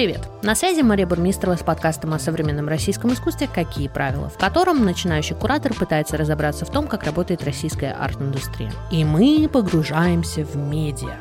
Привет! На связи Мария Бурмистрова с подкастом о современном российском искусстве «Какие правила?», в котором начинающий куратор пытается разобраться в том, как работает российская арт-индустрия. И мы погружаемся в медиа.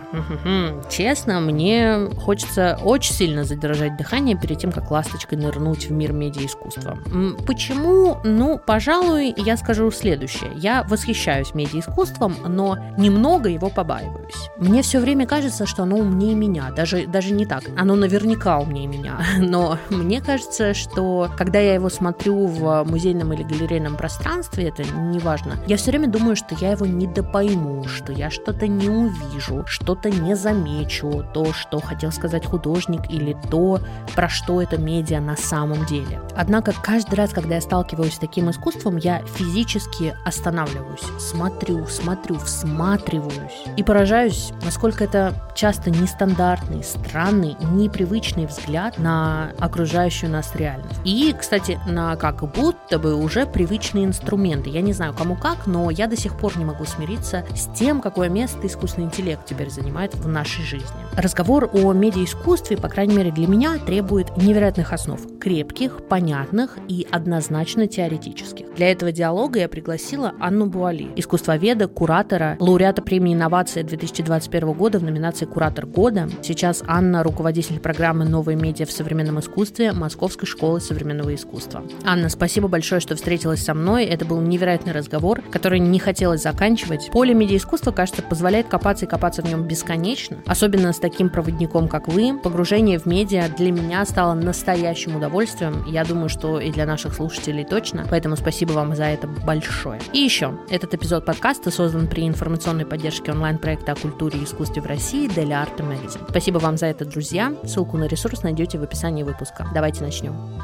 Честно, мне хочется очень сильно задержать дыхание перед тем, как ласточкой нырнуть в мир медиа-искусства. Почему? Ну, пожалуй, я скажу следующее. Я восхищаюсь медиа-искусством, но немного его побаиваюсь. Мне все время кажется, что оно умнее меня. Даже, даже не так. Оно наверняка умнее меня. Но мне кажется, что когда я его смотрю в музейном или галерейном пространстве, это не важно, я все время думаю, что я его не допойму, что я что-то не увижу, что-то не замечу, то, что хотел сказать художник, или то, про что это медиа на самом деле. Однако каждый раз, когда я сталкиваюсь с таким искусством, я физически останавливаюсь, смотрю, смотрю, всматриваюсь и поражаюсь, насколько это часто нестандартный, странный, непривычный взгляд на окружающую нас реальность. И, кстати, на как будто бы уже привычные инструменты. Я не знаю, кому как, но я до сих пор не могу смириться с тем, какое место искусственный интеллект теперь занимает в нашей жизни. Разговор о медиаискусстве, по крайней мере для меня, требует невероятных основ. Крепких, понятных и однозначно теоретических. Для этого диалога я пригласила Анну Буали, искусствоведа, куратора, лауреата премии «Инновация» 2021 года в номинации «Куратор года». Сейчас Анна – руководитель программы «Новые медиа в современном искусстве» Московской школы современного искусства. Анна, спасибо большое, что встретилась со мной. Это был невероятный разговор, который не хотелось заканчивать. Поле медиаискусства, кажется, позволяет копаться и копаться в нем бесконечно. Особенно с таким проводником, как вы. Погружение в медиа для меня стало настоящим удовольствием. Я думаю, что и для наших слушателей точно. Поэтому спасибо вам за это большое. И еще, этот эпизод подкаста создан при информационной поддержке онлайн-проекта о культуре и искусстве в России Daily Art Magazine. Спасибо вам за это, друзья. Ссылку на ресурс найдете в описании выпуска. Давайте начнем.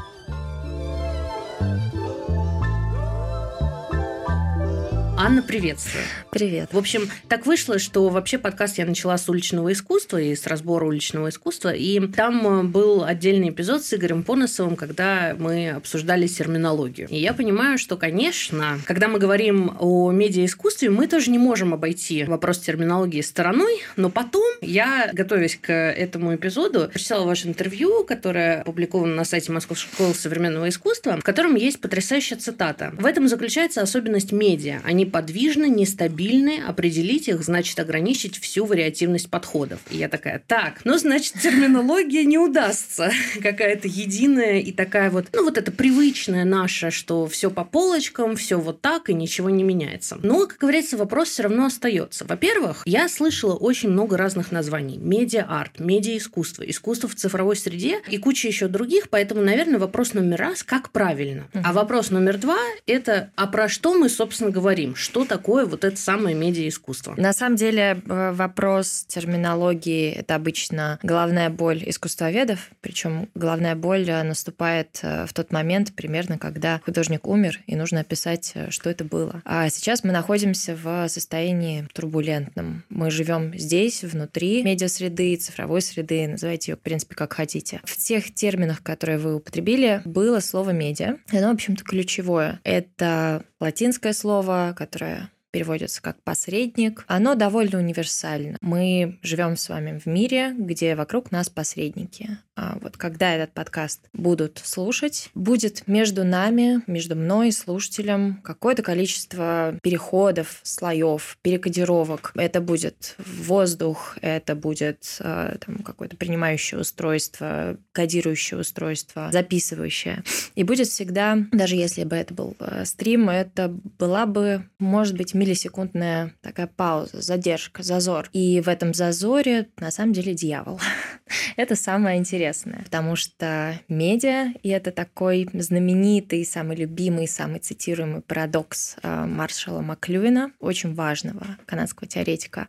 Анна, приветствую. Привет. В общем, так вышло, что вообще подкаст я начала с уличного искусства и с разбора уличного искусства. И там э, был отдельный эпизод с Игорем Поносовым, когда мы обсуждали терминологию. И я понимаю, что, конечно, когда мы говорим о медиаискусстве, мы тоже не можем обойти вопрос терминологии стороной. Но потом я, готовясь к этому эпизоду, прочитала ваше интервью, которое опубликовано на сайте Московской школы современного искусства, в котором есть потрясающая цитата. В этом заключается особенность медиа. Они подвижны, нестабильны. Определить их значит ограничить всю вариативность подходов. И я такая, так, ну, значит, терминология не удастся. Какая-то единая и такая вот, ну, вот это привычная наша, что все по полочкам, все вот так, и ничего не меняется. Но, как говорится, вопрос все равно остается. Во-первых, я слышала очень много разных названий. Медиа-арт, медиа-искусство, искусство в цифровой среде и куча еще других. Поэтому, наверное, вопрос номер раз, как правильно. А вопрос номер два – это, а про что мы, собственно, говорим? Что такое вот это самое медиа-искусство? На самом деле э, вопрос терминологии – это обычно головная боль искусствоведов, причем головная боль э, наступает э, в тот момент примерно, когда художник умер, и нужно описать, что это было. А сейчас мы находимся в состоянии турбулентном. Мы живем здесь, внутри медиа-среды, цифровой среды, называйте ее, в принципе, как хотите. В тех терминах, которые вы употребили, было слово «медиа». Оно, в общем-то, ключевое. Это латинское слово, которое переводится как посредник, оно довольно универсально. Мы живем с вами в мире, где вокруг нас посредники. А вот когда этот подкаст будут слушать, будет между нами, между мной и слушателем какое-то количество переходов, слоев, перекодировок. Это будет воздух, это будет э, там, какое-то принимающее устройство, кодирующее устройство, записывающее. И будет всегда, даже если бы это был э, стрим, это была бы, может быть, миллисекундная такая пауза, задержка, зазор. И в этом зазоре на самом деле дьявол. это самое интересное, потому что медиа, и это такой знаменитый, самый любимый, самый цитируемый парадокс э, Маршала Маклюина, очень важного канадского теоретика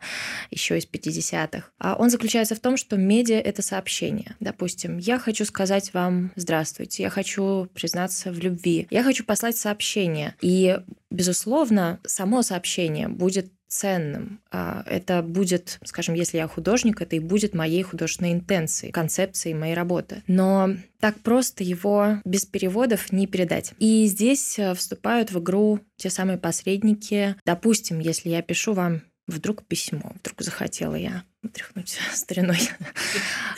еще из 50-х. А он заключается в том, что медиа — это сообщение. Допустим, я хочу сказать вам «здравствуйте», я хочу признаться в любви, я хочу послать сообщение. И Безусловно, само сообщение будет ценным. А, это будет, скажем, если я художник, это и будет моей художественной интенцией, концепцией моей работы. Но так просто его без переводов не передать. И здесь э, вступают в игру те самые посредники. Допустим, если я пишу вам вдруг письмо, вдруг захотела я тряхнуть стариной.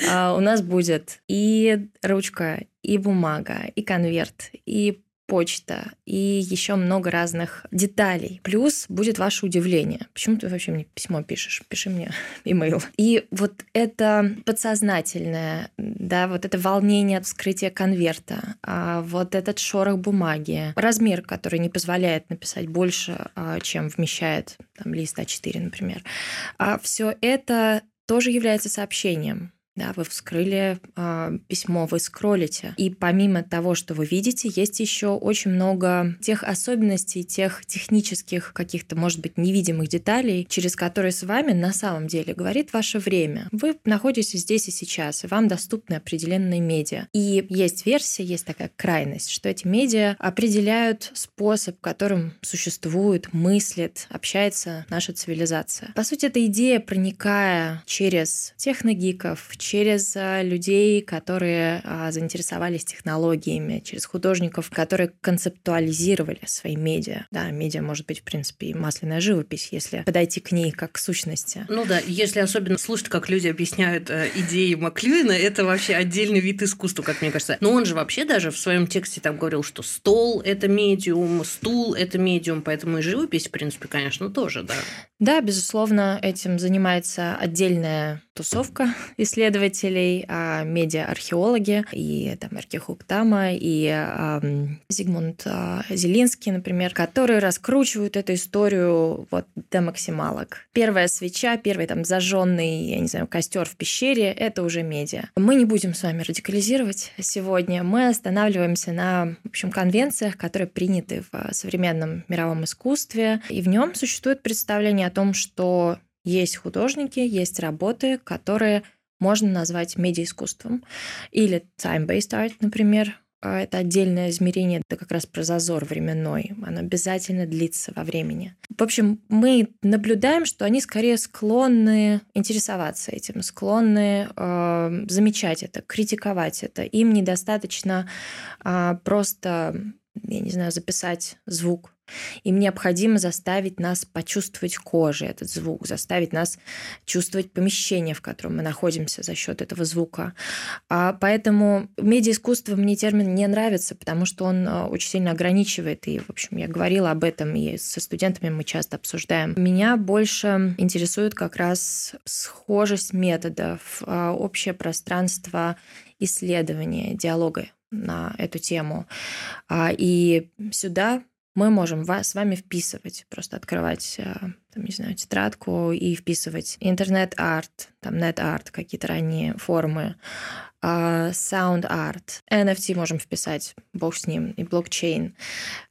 А, у нас будет и ручка, и бумага, и конверт, и почта и еще много разных деталей. Плюс будет ваше удивление. Почему ты вообще мне письмо пишешь? Пиши мне имейл. И вот это подсознательное, да, вот это волнение от вскрытия конверта, а вот этот шорох бумаги, размер, который не позволяет написать больше, а, чем вмещает там, лист А4, например. А все это тоже является сообщением да, вы вскрыли э, письмо, вы скроллите. И помимо того, что вы видите, есть еще очень много тех особенностей, тех технических каких-то, может быть, невидимых деталей, через которые с вами на самом деле говорит ваше время. Вы находитесь здесь и сейчас, и вам доступны определенные медиа. И есть версия, есть такая крайность, что эти медиа определяют способ, которым существует, мыслит, общается наша цивилизация. По сути, эта идея, проникая через техногиков, через а, людей, которые а, заинтересовались технологиями, через художников, которые концептуализировали свои медиа. Да, медиа может быть, в принципе, и масляная живопись, если подойти к ней как к сущности. Ну да, если особенно слушать, как люди объясняют э, идеи Маклюина, это вообще отдельный вид искусства, как мне кажется. Но он же вообще даже в своем тексте там говорил, что стол – это медиум, стул – это медиум, поэтому и живопись, в принципе, конечно, тоже, да. Да, безусловно, этим занимается отдельная тусовка исследователей, а, медиа-археологи, и там Тама, и а, Зигмунд а, Зелинский, например, которые раскручивают эту историю вот до максималок. Первая свеча, первый там зажженный, я не знаю, костер в пещере – это уже медиа. Мы не будем с вами радикализировать сегодня. Мы останавливаемся на, в общем, конвенциях, которые приняты в современном мировом искусстве, и в нем существует представление о том, что есть художники, есть работы, которые можно назвать медиаискусством. Или time-based art, например, а, это отдельное измерение, это как раз про зазор временной. Оно обязательно длится во времени. В общем, мы наблюдаем, что они скорее склонны интересоваться этим, склонны э, замечать это, критиковать это. Им недостаточно э, просто, я не знаю, записать звук им необходимо заставить нас почувствовать кожей этот звук, заставить нас чувствовать помещение, в котором мы находимся за счет этого звука. А поэтому медиаискусство мне термин не нравится, потому что он а, очень сильно ограничивает. И, в общем, я говорила об этом, и со студентами мы часто обсуждаем. Меня больше интересует как раз схожесть методов, а, общее пространство исследования, диалога на эту тему. А, и сюда мы можем вас, с вами вписывать, просто открывать, э, там, не знаю, тетрадку и вписывать интернет-арт, там, нет-арт, какие-то ранние формы, саунд-арт, э, NFT можем вписать, бог с ним, и блокчейн.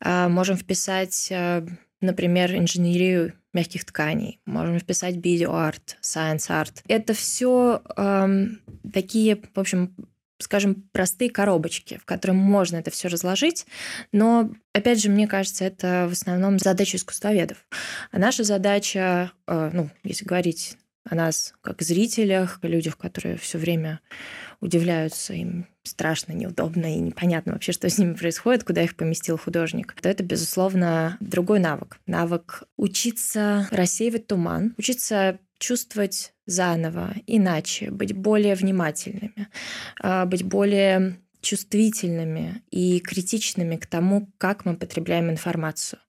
Э, можем вписать, э, например, инженерию мягких тканей, можем вписать видео-арт, science art. Это все эм, такие, в общем, скажем, простые коробочки, в которые можно это все разложить, но, опять же, мне кажется, это в основном задача искусствоведов. А наша задача, э, ну, если говорить о нас как зрителях, о людях, которые все время удивляются, им страшно, неудобно и непонятно вообще, что с ними происходит, куда их поместил художник, то это, безусловно, другой навык. Навык учиться рассеивать туман, учиться чувствовать заново, иначе, быть более внимательными, а, быть более чувствительными и критичными к тому, как мы потребляем информацию.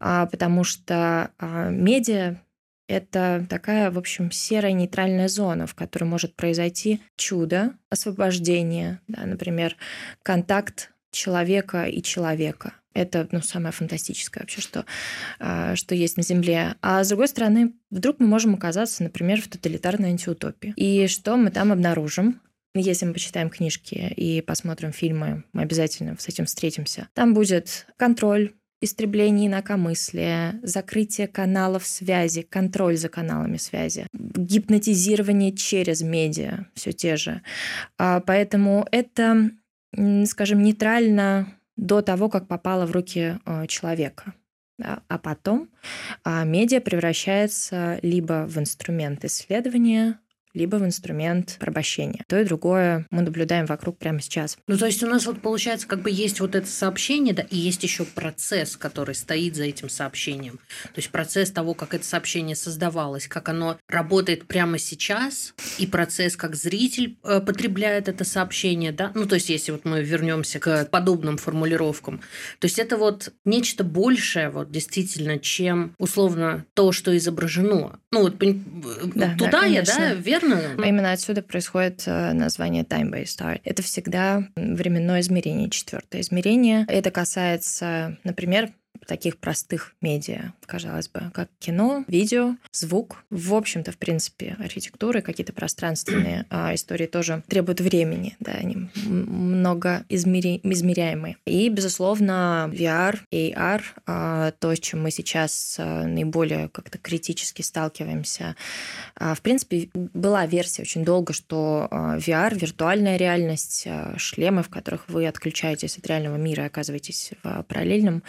А, потому что а, медиа — это такая, в общем, серая нейтральная зона, в которой может произойти чудо, освобождение, да, например, контакт человека и человека. Это ну, самое фантастическое вообще, что, а, что есть на Земле. А с другой стороны, вдруг мы можем оказаться, например, в тоталитарной антиутопии. И что мы там обнаружим? Если мы почитаем книжки и посмотрим фильмы, мы обязательно с этим встретимся. Там будет контроль, истребление инакомыслия, закрытие каналов связи, контроль за каналами связи, гипнотизирование через медиа, все те же. А, поэтому это, скажем, нейтрально до того, как попала в руки э, человека. А потом а, медиа превращается либо в инструмент исследования, либо в инструмент порабощения. То и другое мы наблюдаем вокруг прямо сейчас. Ну, то есть у нас вот получается, как бы есть вот это сообщение, да, и есть еще процесс, который стоит за этим сообщением. То есть процесс того, как это сообщение создавалось, как оно работает прямо сейчас, и процесс, как зритель э, потребляет это сообщение, да. Ну, то есть если вот мы вернемся к подобным формулировкам, то есть это вот нечто большее, вот действительно, чем условно то, что изображено. Ну, вот да, туда да, я, да, верно? Именно отсюда происходит э, название time-based art. Это всегда временное измерение, четвертое измерение. Это касается, например, таких простых медиа, казалось бы, как кино, видео, звук. В общем-то, в принципе, архитектуры, какие-то пространственные а, истории тоже требуют времени, да, они много измери... измеряемые. И, безусловно, VR, AR, а, то, с чем мы сейчас а, наиболее как-то критически сталкиваемся. А, в принципе, была версия очень долго, что а, VR, виртуальная реальность, а, шлемы, в которых вы отключаетесь от реального мира и оказываетесь в параллельном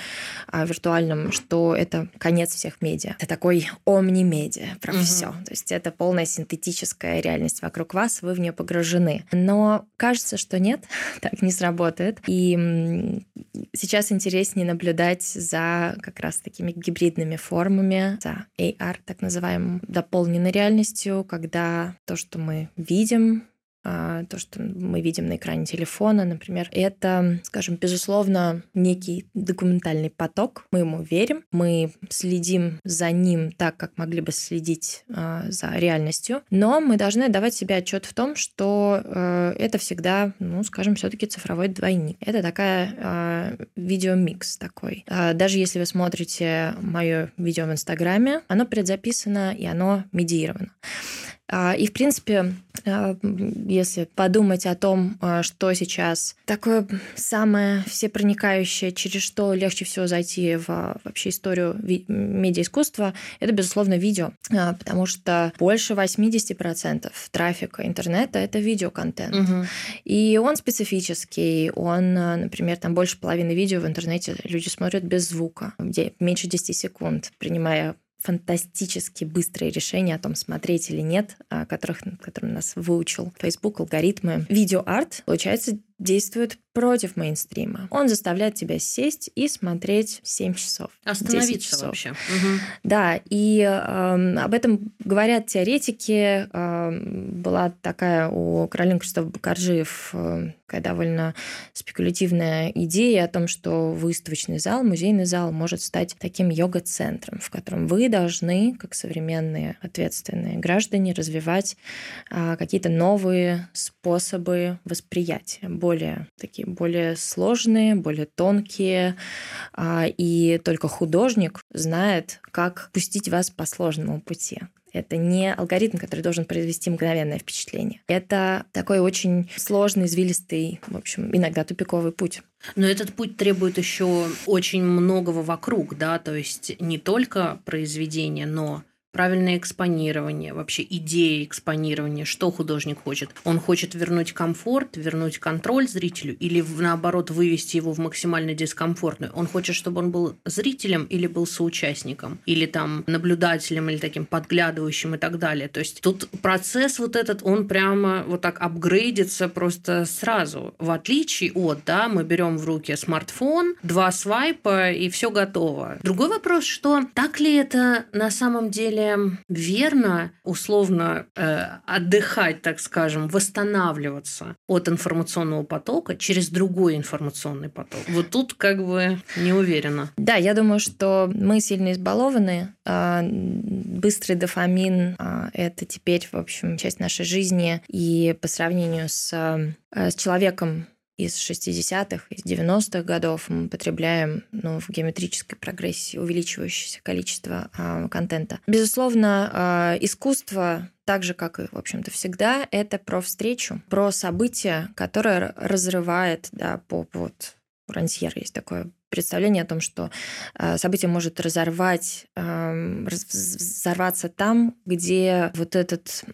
виртуальном, что это конец всех медиа. Это такой омни-медиа про угу. все. То есть это полная синтетическая реальность вокруг вас, вы в нее погружены. Но кажется, что нет, так не сработает. И сейчас интереснее наблюдать за как раз такими гибридными формами, за AR, так называемым, дополненной реальностью, когда то, что мы видим, то, что мы видим на экране телефона, например, это, скажем, безусловно, некий документальный поток. Мы ему верим, мы следим за ним так, как могли бы следить а, за реальностью, но мы должны давать себе отчет в том, что э, это всегда, ну, скажем, все-таки цифровой двойник. Это такая а, видеомикс такой. Даже если вы смотрите мое видео в Инстаграме, оно предзаписано и оно медиировано. А, и, в принципе, а, если подумать о том, а, что сейчас такое самое всепроникающее, через что легче всего зайти в вообще историю медиаискусства, это, безусловно, видео. Потому что больше 80% трафика интернета — это видеоконтент. Угу. И он специфический. Он, например, там больше половины видео в интернете люди смотрят без звука, где меньше 10 секунд, принимая фантастически быстрые решения о том, смотреть или нет, которых, которым нас выучил Facebook, алгоритмы. Видеоарт, получается, действует против мейнстрима. Он заставляет тебя сесть и смотреть 7 часов. Остановиться часов. вообще. Угу. Да, и э, об этом говорят теоретики. Э, была такая у Каролины Кристоф Бакаржиев э, такая довольно спекулятивная идея о том, что выставочный зал, музейный зал может стать таким йога-центром, в котором вы должны, как современные ответственные граждане, развивать э, какие-то новые способы восприятия, более такие более сложные, более тонкие, а, и только художник знает, как пустить вас по сложному пути. Это не алгоритм, который должен произвести мгновенное впечатление. Это такой очень сложный, извилистый, в общем, иногда тупиковый путь. Но этот путь требует еще очень многого вокруг, да, то есть не только произведения, но правильное экспонирование, вообще идея экспонирования, что художник хочет. Он хочет вернуть комфорт, вернуть контроль зрителю или наоборот вывести его в максимально дискомфортную. Он хочет, чтобы он был зрителем или был соучастником, или там наблюдателем, или таким подглядывающим и так далее. То есть тут процесс вот этот, он прямо вот так апгрейдится просто сразу. В отличие от, да, мы берем в руки смартфон, два свайпа и все готово. Другой вопрос, что так ли это на самом деле верно, условно э, отдыхать, так скажем, восстанавливаться от информационного потока через другой информационный поток. Вот тут как бы не уверена. Да, я думаю, что мы сильно избалованы. А, быстрый дофамин а, – это теперь, в общем, часть нашей жизни. И по сравнению с, э, с человеком из 60-х, из 90-х годов мы потребляем ну, в геометрической прогрессии увеличивающееся количество э, контента. Безусловно, э, искусство так же, как и, в общем-то, всегда, это про встречу, про событие, которое разрывает, да, по, вот, у Рансьера есть такое представление о том, что э, событие может разорвать, эм, взорваться там, где вот этот,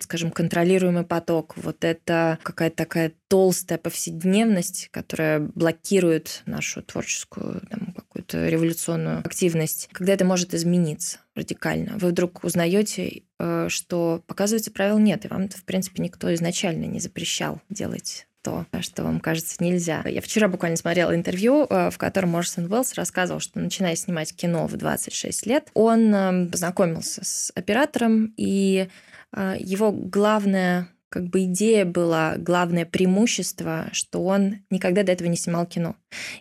скажем, контролируемый поток, вот это какая-то такая толстая повседневность, которая блокирует нашу творческую там, какую-то революционную активность, когда это может измениться радикально. Вы вдруг узнаете э, что, показывается, правил нет, и вам, в принципе, никто изначально не запрещал делать то, что вам кажется нельзя. Я вчера буквально смотрела интервью, э, в котором Орсон Уэллс рассказывал, что начиная снимать кино в 26 лет, он эм, познакомился с оператором, и э, его главная как бы идея была, главное преимущество, что он никогда до этого не снимал кино.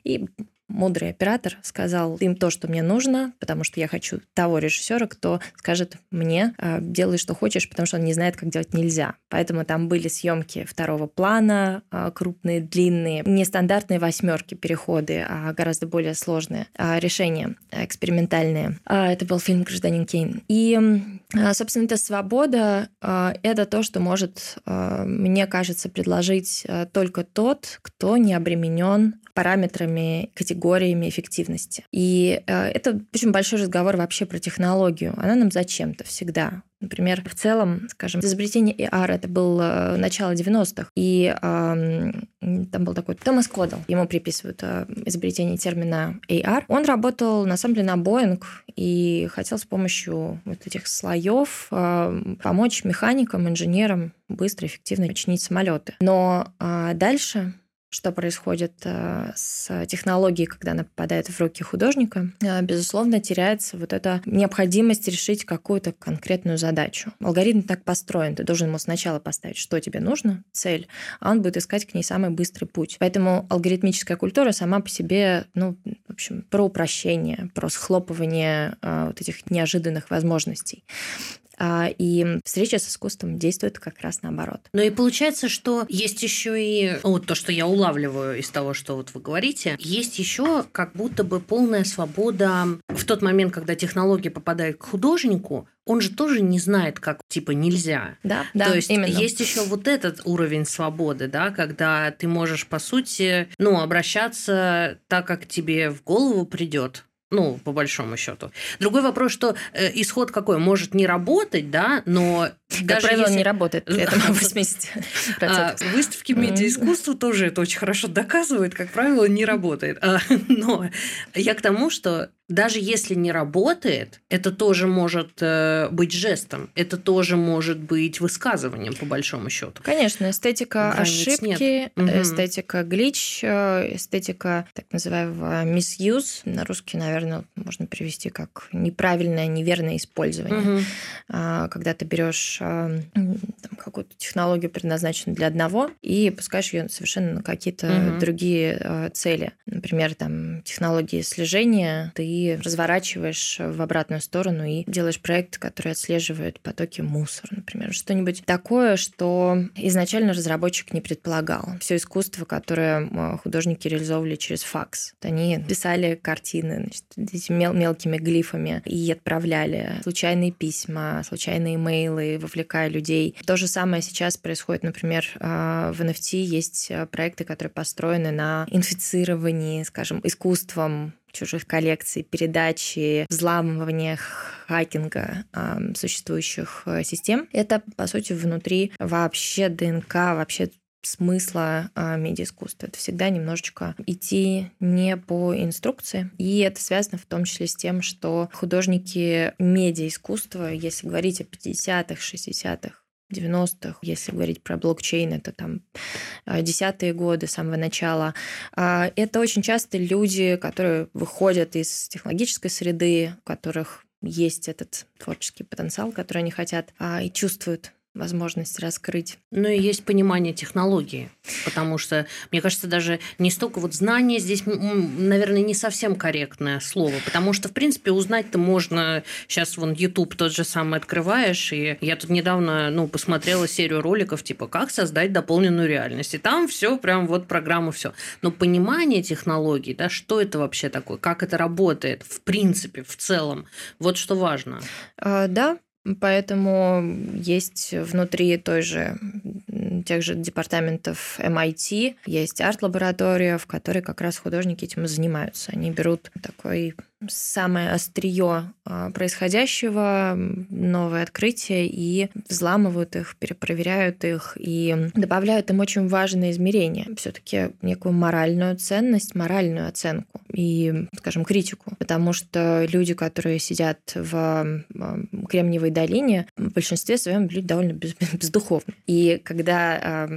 И мудрый оператор сказал им то, что мне нужно, потому что я хочу того режиссера, кто скажет мне, «А, делай, что хочешь, потому что он не знает, как делать нельзя. Поэтому там были съемки второго плана, а, крупные, длинные, нестандартные восьмерки переходы, а гораздо более сложные а, решения, экспериментальные. Это был фильм «Гражданин Кейн». И, собственно, эта свобода — это то, что может, мне кажется, предложить только тот, кто не обременен параметрами, категориями эффективности. И это очень большой разговор вообще про технологию. Она нам зачем-то всегда. Например, в целом, скажем, изобретение AR это был э, начало 90-х, и там был такой Томас Кодал, ему приписывают э, изобретение термина AR. Он работал, на самом деле, на Boeing и хотел с помощью вот этих слоев э, помочь механикам, инженерам быстро, эффективно чинить самолеты. Но э, дальше что происходит э, с технологией, когда она попадает в руки художника, э, безусловно, теряется вот эта необходимость решить какую-то конкретную задачу. Алгоритм так построен, ты должен ему сначала поставить, что тебе нужно, цель, а он будет искать к ней самый быстрый путь. Поэтому алгоритмическая культура сама по себе, ну, в общем, про упрощение, про схлопывание э, вот этих неожиданных возможностей. А, и встреча с искусством действует как раз наоборот. Ну и получается, что есть еще и вот то, что я улавливаю из того, что вот вы говорите, есть еще как будто бы полная свобода в тот момент, когда технология попадает к художнику, он же тоже не знает, как типа нельзя. Да, да. То есть именно. есть еще вот этот уровень свободы, да, когда ты можешь по сути, ну, обращаться так, как тебе в голову придет ну, по большому счету. Другой вопрос, что э, исход какой? Может не работать, да, но как даже правило, если... не работает этом 80%. А, выставки медиаискусства тоже это очень хорошо доказывают, как правило, не работает. А, но я к тому, что даже если не работает, это тоже может э, быть жестом, это тоже может быть высказыванием, по большому счету. Конечно, эстетика Границ ошибки, нет. эстетика глич, э, эстетика так называемого misuse, на русский, наверное, можно перевести как неправильное, неверное использование. Угу. Когда ты берешь какую-то технологию, предназначенную для одного, и пускаешь ее совершенно на какие-то угу. другие а, цели. Например, там технологии слежения ты разворачиваешь в обратную сторону и делаешь проект, который отслеживает потоки мусора, например. Что-нибудь такое, что изначально разработчик не предполагал. Все искусство, которое художники реализовывали через факс. Они писали картины значит, мел- мелкими глифами и отправляли случайные письма, случайные имейлы, вовлекая людей. То же самое сейчас происходит, например, а, в NFT есть а, проекты, которые построены на инфицировании, скажем, искусством чужих коллекций, передачи, взламывания, хакинга э, существующих систем. Это, по сути, внутри вообще ДНК, вообще смысла э, медиаискусства. Это всегда немножечко идти не по инструкции. И это связано в том числе с тем, что художники медиаискусства, если говорить о 50-х, 60-х, 90-х, если говорить про блокчейн, это там э, десятые годы, самого начала. А, это очень часто люди, которые выходят из технологической среды, у которых есть этот творческий потенциал, который они хотят а, и чувствуют возможность раскрыть. Ну и есть понимание технологии, потому что, мне кажется, даже не столько вот знание здесь, наверное, не совсем корректное слово, потому что, в принципе, узнать-то можно, сейчас вон YouTube тот же самый открываешь, и я тут недавно, ну, посмотрела серию роликов, типа, как создать дополненную реальность, и там все прям вот программа все. Но понимание технологий, да, что это вообще такое, как это работает, в принципе, в целом, вот что важно. А, да, Поэтому есть внутри той же тех же департаментов MIT есть арт-лаборатория, в которой как раз художники этим и занимаются. Они берут такой самое острие а, происходящего, новые открытия, и взламывают их, перепроверяют их и добавляют им очень важное измерение, все-таки некую моральную ценность, моральную оценку и, скажем, критику. Потому что люди, которые сидят в Кремниевой долине, в большинстве своем люди довольно бездуховны. И когда,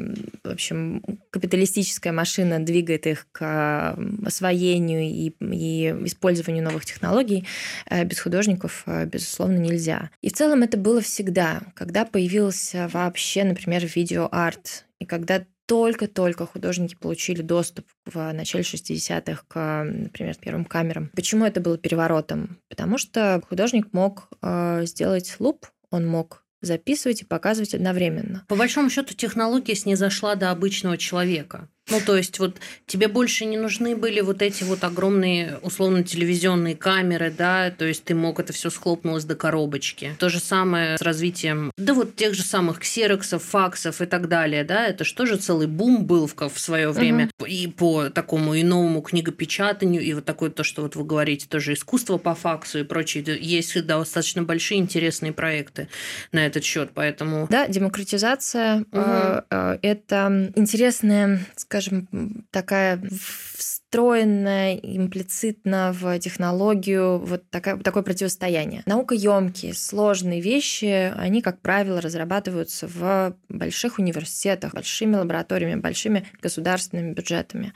в общем, капиталистическая машина двигает их к освоению и, и использованию новых технологий, э, без художников, э, безусловно, нельзя. И в целом это было всегда. Когда появился вообще, например, видеоарт, и когда только-только художники получили доступ в начале 60-х к, например, первым камерам. Почему это было переворотом? Потому что художник мог э, сделать луп, он мог записывать и показывать одновременно. По большому счету технология снизошла до обычного человека. Ну, то есть, вот тебе больше не нужны были вот эти вот огромные, условно, телевизионные камеры, да, то есть ты мог это все схлопнулось до коробочки. То же самое с развитием, да вот тех же самых ксероксов, факсов и так далее, да, это что же целый бум был в, в свое время угу. и по такому иному книгопечатанию, и вот такое то, что вот вы говорите, тоже искусство по факсу и прочее. Есть всегда достаточно большие интересные проекты на этот счет, поэтому... Да, демократизация угу. э, это интересная, скажем, скажем, такая встроенная имплицитно в технологию вот такая, такое противостояние. Наукоемкие, сложные вещи, они, как правило, разрабатываются в больших университетах, большими лабораториями, большими государственными бюджетами.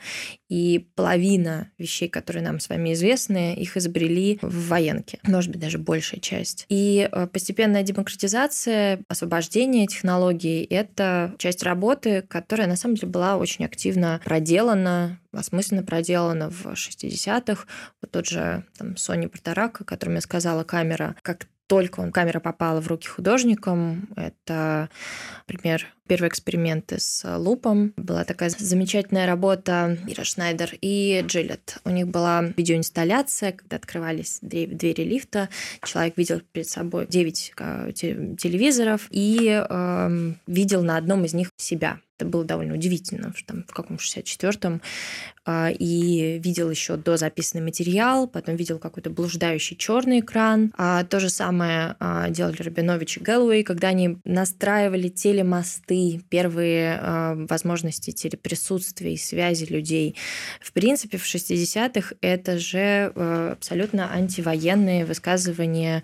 И половина вещей, которые нам с вами известны, их изобрели в военке, может быть, даже большая часть. И э, постепенная демократизация, освобождение технологий — это часть работы, которая, на самом деле, была очень активно проделана осмысленно проделана в 60-х. Вот тот же там, Sony Протарака, о котором я сказала, камера, как только он, камера попала в руки художникам, это, например, первые эксперименты с лупом. Была такая замечательная работа Ира Шнайдер и Джилет. У них была видеоинсталляция, когда открывались двери лифта. Человек видел перед собой 9 э, телевизоров и э, видел на одном из них себя. Это было довольно удивительно, что там в каком 64-м. А, и видел еще до записанный материал, потом видел какой-то блуждающий черный экран. А то же самое а, делали Рабинович и Гэллоуэй, когда они настраивали телемосты, первые возможности телеприсутствия и связи людей. В принципе, в 60-х это же абсолютно антивоенные высказывания,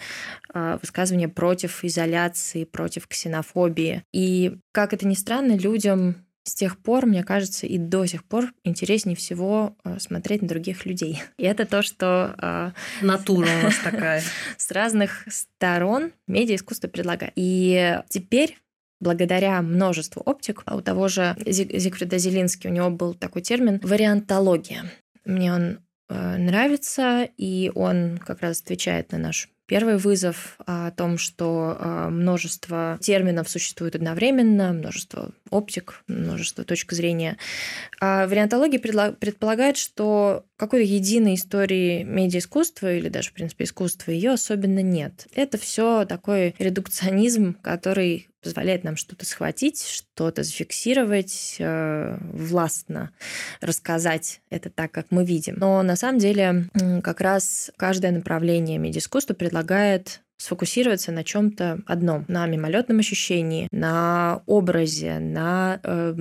высказывания против изоляции, против ксенофобии. И, как это ни странно, людям с тех пор, мне кажется, и до сих пор интереснее всего э, смотреть на других людей. И это то, что... Э, Натура у нас такая. С разных сторон медиаискусство предлагает. И теперь благодаря множеству оптик, а у того же Зигфрида Зелински у него был такой термин «вариантология». Мне он э, нравится, и он как раз отвечает на наш Первый вызов о том, что а, множество терминов существует одновременно, множество оптик, множество точек зрения. А вариантология предполагает, что какой-то единой истории медиаискусства или даже, в принципе, искусства ее особенно нет. Это все такой редукционизм, который позволяет нам что-то схватить, что-то зафиксировать, э, властно рассказать это так, как мы видим. Но на самом деле как раз каждое направление медиаискусства предлагает сфокусироваться на чем-то одном, на мимолетном ощущении, на образе, на э,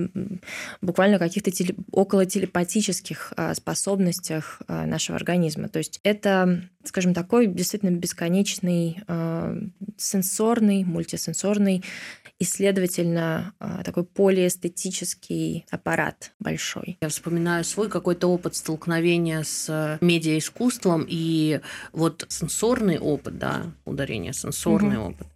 буквально каких-то теле, около телепатических э, способностях э, нашего организма. То есть это, скажем, такой действительно бесконечный э, сенсорный, мультисенсорный и, следовательно, а, такой полиэстетический аппарат большой. Я вспоминаю свой какой-то опыт столкновения с медиаискусством и вот сенсорный опыт, да, ударение сенсорный угу. опыт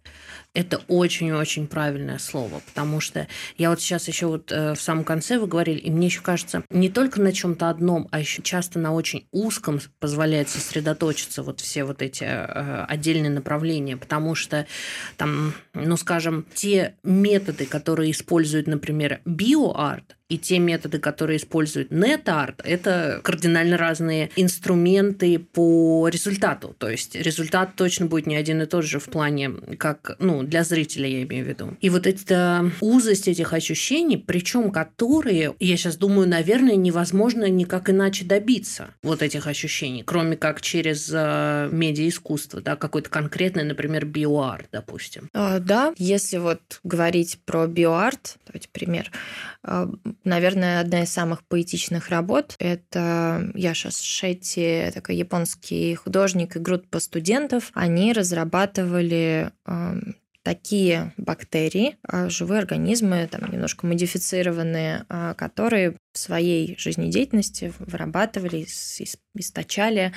это очень-очень правильное слово, потому что я вот сейчас еще вот э, в самом конце вы говорили, и мне еще кажется, не только на чем-то одном, а еще часто на очень узком позволяет сосредоточиться вот все вот эти э, отдельные направления, потому что там, ну скажем, те методы, которые используют, например, биоарт, и те методы, которые использует NetArt, это кардинально разные инструменты по результату. То есть результат точно будет не один и тот же в плане, как, ну, ну, для зрителя я имею в виду. И вот эта узость этих ощущений, причем которые, я сейчас думаю, наверное, невозможно никак иначе добиться вот этих ощущений, кроме как через э, медиаискусство, да, какой-то конкретный, например, биоарт, допустим. А, да, если вот говорить про биоарт, давайте пример, а, наверное, одна из самых поэтичных работ – это Яша Шетти, такой японский художник и группа студентов. Они разрабатывали такие бактерии, а, живые организмы, там немножко модифицированные, а, которые в своей жизнедеятельности вырабатывали, источали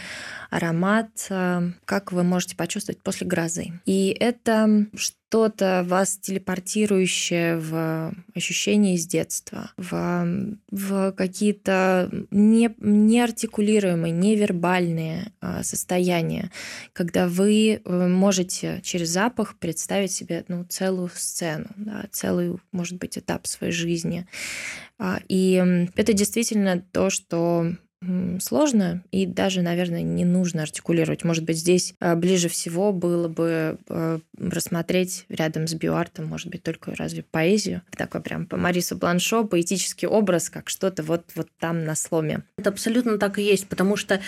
аромат, а, как вы можете почувствовать после грозы. И это что-то вас телепортирующее в ощущения из детства, в, в какие-то не, неартикулируемые, невербальные состояния, когда вы э, можете через запах представить себе ну, целую сцену, да, целый, может быть, этап своей жизни. И это действительно то, что сложно и даже, наверное, не нужно артикулировать. Может быть, здесь а, ближе всего было бы а, рассмотреть рядом с биоартом, может быть, только разве поэзию. Такой прям по Марису Бланшо поэтический образ, как что-то вот, вот там на сломе. Это абсолютно так и есть, потому что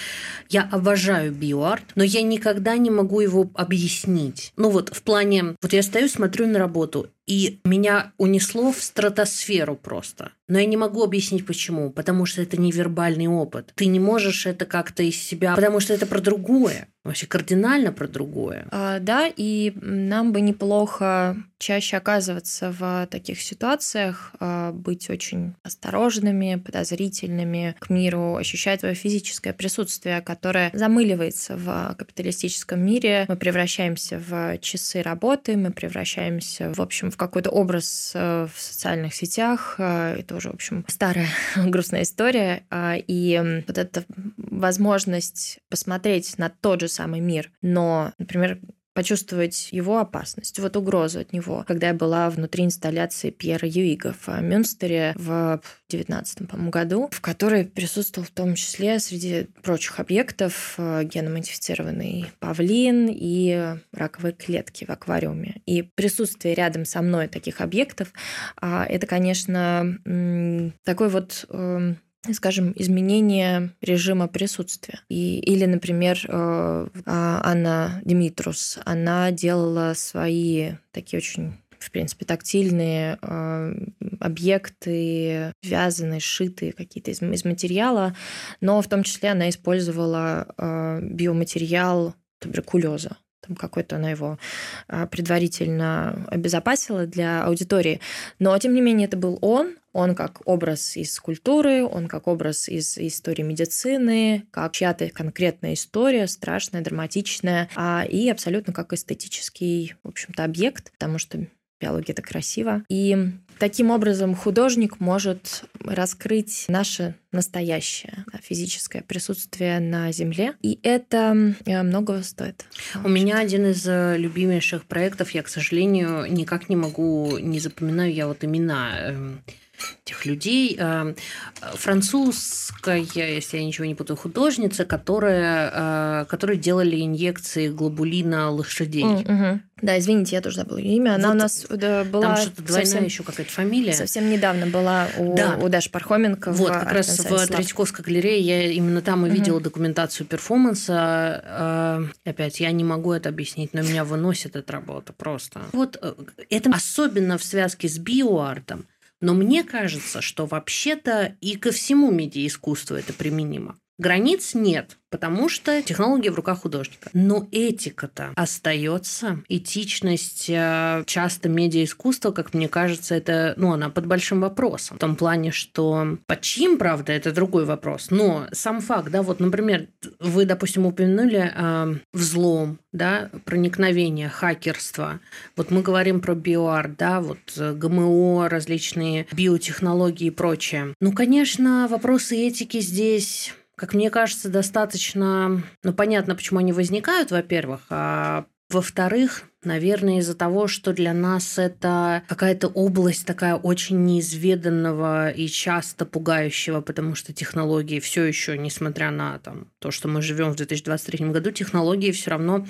я обожаю биоарт, но я никогда не могу его объяснить. Ну вот в плане, вот я стою, смотрю на работу, и меня унесло в стратосферу просто. Но я не могу объяснить почему, потому что это невербальный опыт. Ты не можешь это как-то из себя, потому что это про другое вообще кардинально про другое. А, да, и нам бы неплохо чаще оказываться в таких ситуациях, а, быть очень осторожными, подозрительными к миру, ощущать свое физическое присутствие, которое замыливается в капиталистическом мире. Мы превращаемся в часы работы, мы превращаемся, в общем, в какой-то образ э, в социальных сетях. А, это уже, в общем, старая грустная история. А, и вот эта возможность посмотреть на тот же самый мир, но, например, почувствовать его опасность, вот угрозу от него. Когда я была внутри инсталляции Пьера Юига в Мюнстере в 19 по году, в которой присутствовал в том числе среди прочих объектов э, геномодифицированный павлин и раковые клетки в аквариуме. И присутствие рядом со мной таких объектов, а, это, конечно, такой вот эм, скажем, изменение режима присутствия. И, или, например, э, а, Анна Димитрус, она делала свои такие очень в принципе, тактильные э, объекты, вязаные, сшитые какие-то из, из материала, но в том числе она использовала э, биоматериал туберкулеза там какой-то она его предварительно обезопасила для аудитории. Но, тем не менее, это был он, он как образ из культуры, он как образ из истории медицины, как чья-то конкретная история, страшная, драматичная, а, и абсолютно как эстетический, в общем-то, объект, потому что биология это красиво. И таким образом художник может раскрыть наше настоящее да, физическое присутствие на Земле. И это э, многого стоит. У меня один из э, любимейших проектов, я, к сожалению, никак не могу, не запоминаю я вот имена эм, этих людей. Э, французская, если я ничего не путаю, художница, которая, э, которые делали инъекции глобулина лошадей. Mm-hmm. Да, извините, я тоже забыла имя. Она вот у нас да, была... Там что-то двойная совсем, еще какая-то фамилия. Совсем недавно была у, да. у Даши Пархоменко. Вот, как раз в Третьяковской галерее я именно там увидела угу. документацию перформанса. Э, опять, я не могу это объяснить, но меня выносит эта работа просто. Вот это особенно в связке с биоартом но мне кажется, что вообще-то и ко всему медиаискусству это применимо. Границ нет потому что технология в руках художника. Но этика-то остается. Этичность э, часто медиаискусства, как мне кажется, это, ну, она под большим вопросом. В том плане, что под чьим, правда, это другой вопрос. Но сам факт, да, вот, например, вы, допустим, упомянули э, взлом, да, проникновение, хакерство. Вот мы говорим про биоарт, да, вот э, ГМО, различные биотехнологии и прочее. Ну, конечно, вопросы этики здесь как мне кажется, достаточно... Ну, понятно, почему они возникают, во-первых, а во-вторых, наверное, из-за того, что для нас это какая-то область такая очень неизведанного и часто пугающего, потому что технологии все еще, несмотря на там, то, что мы живем в 2023 году, технологии все равно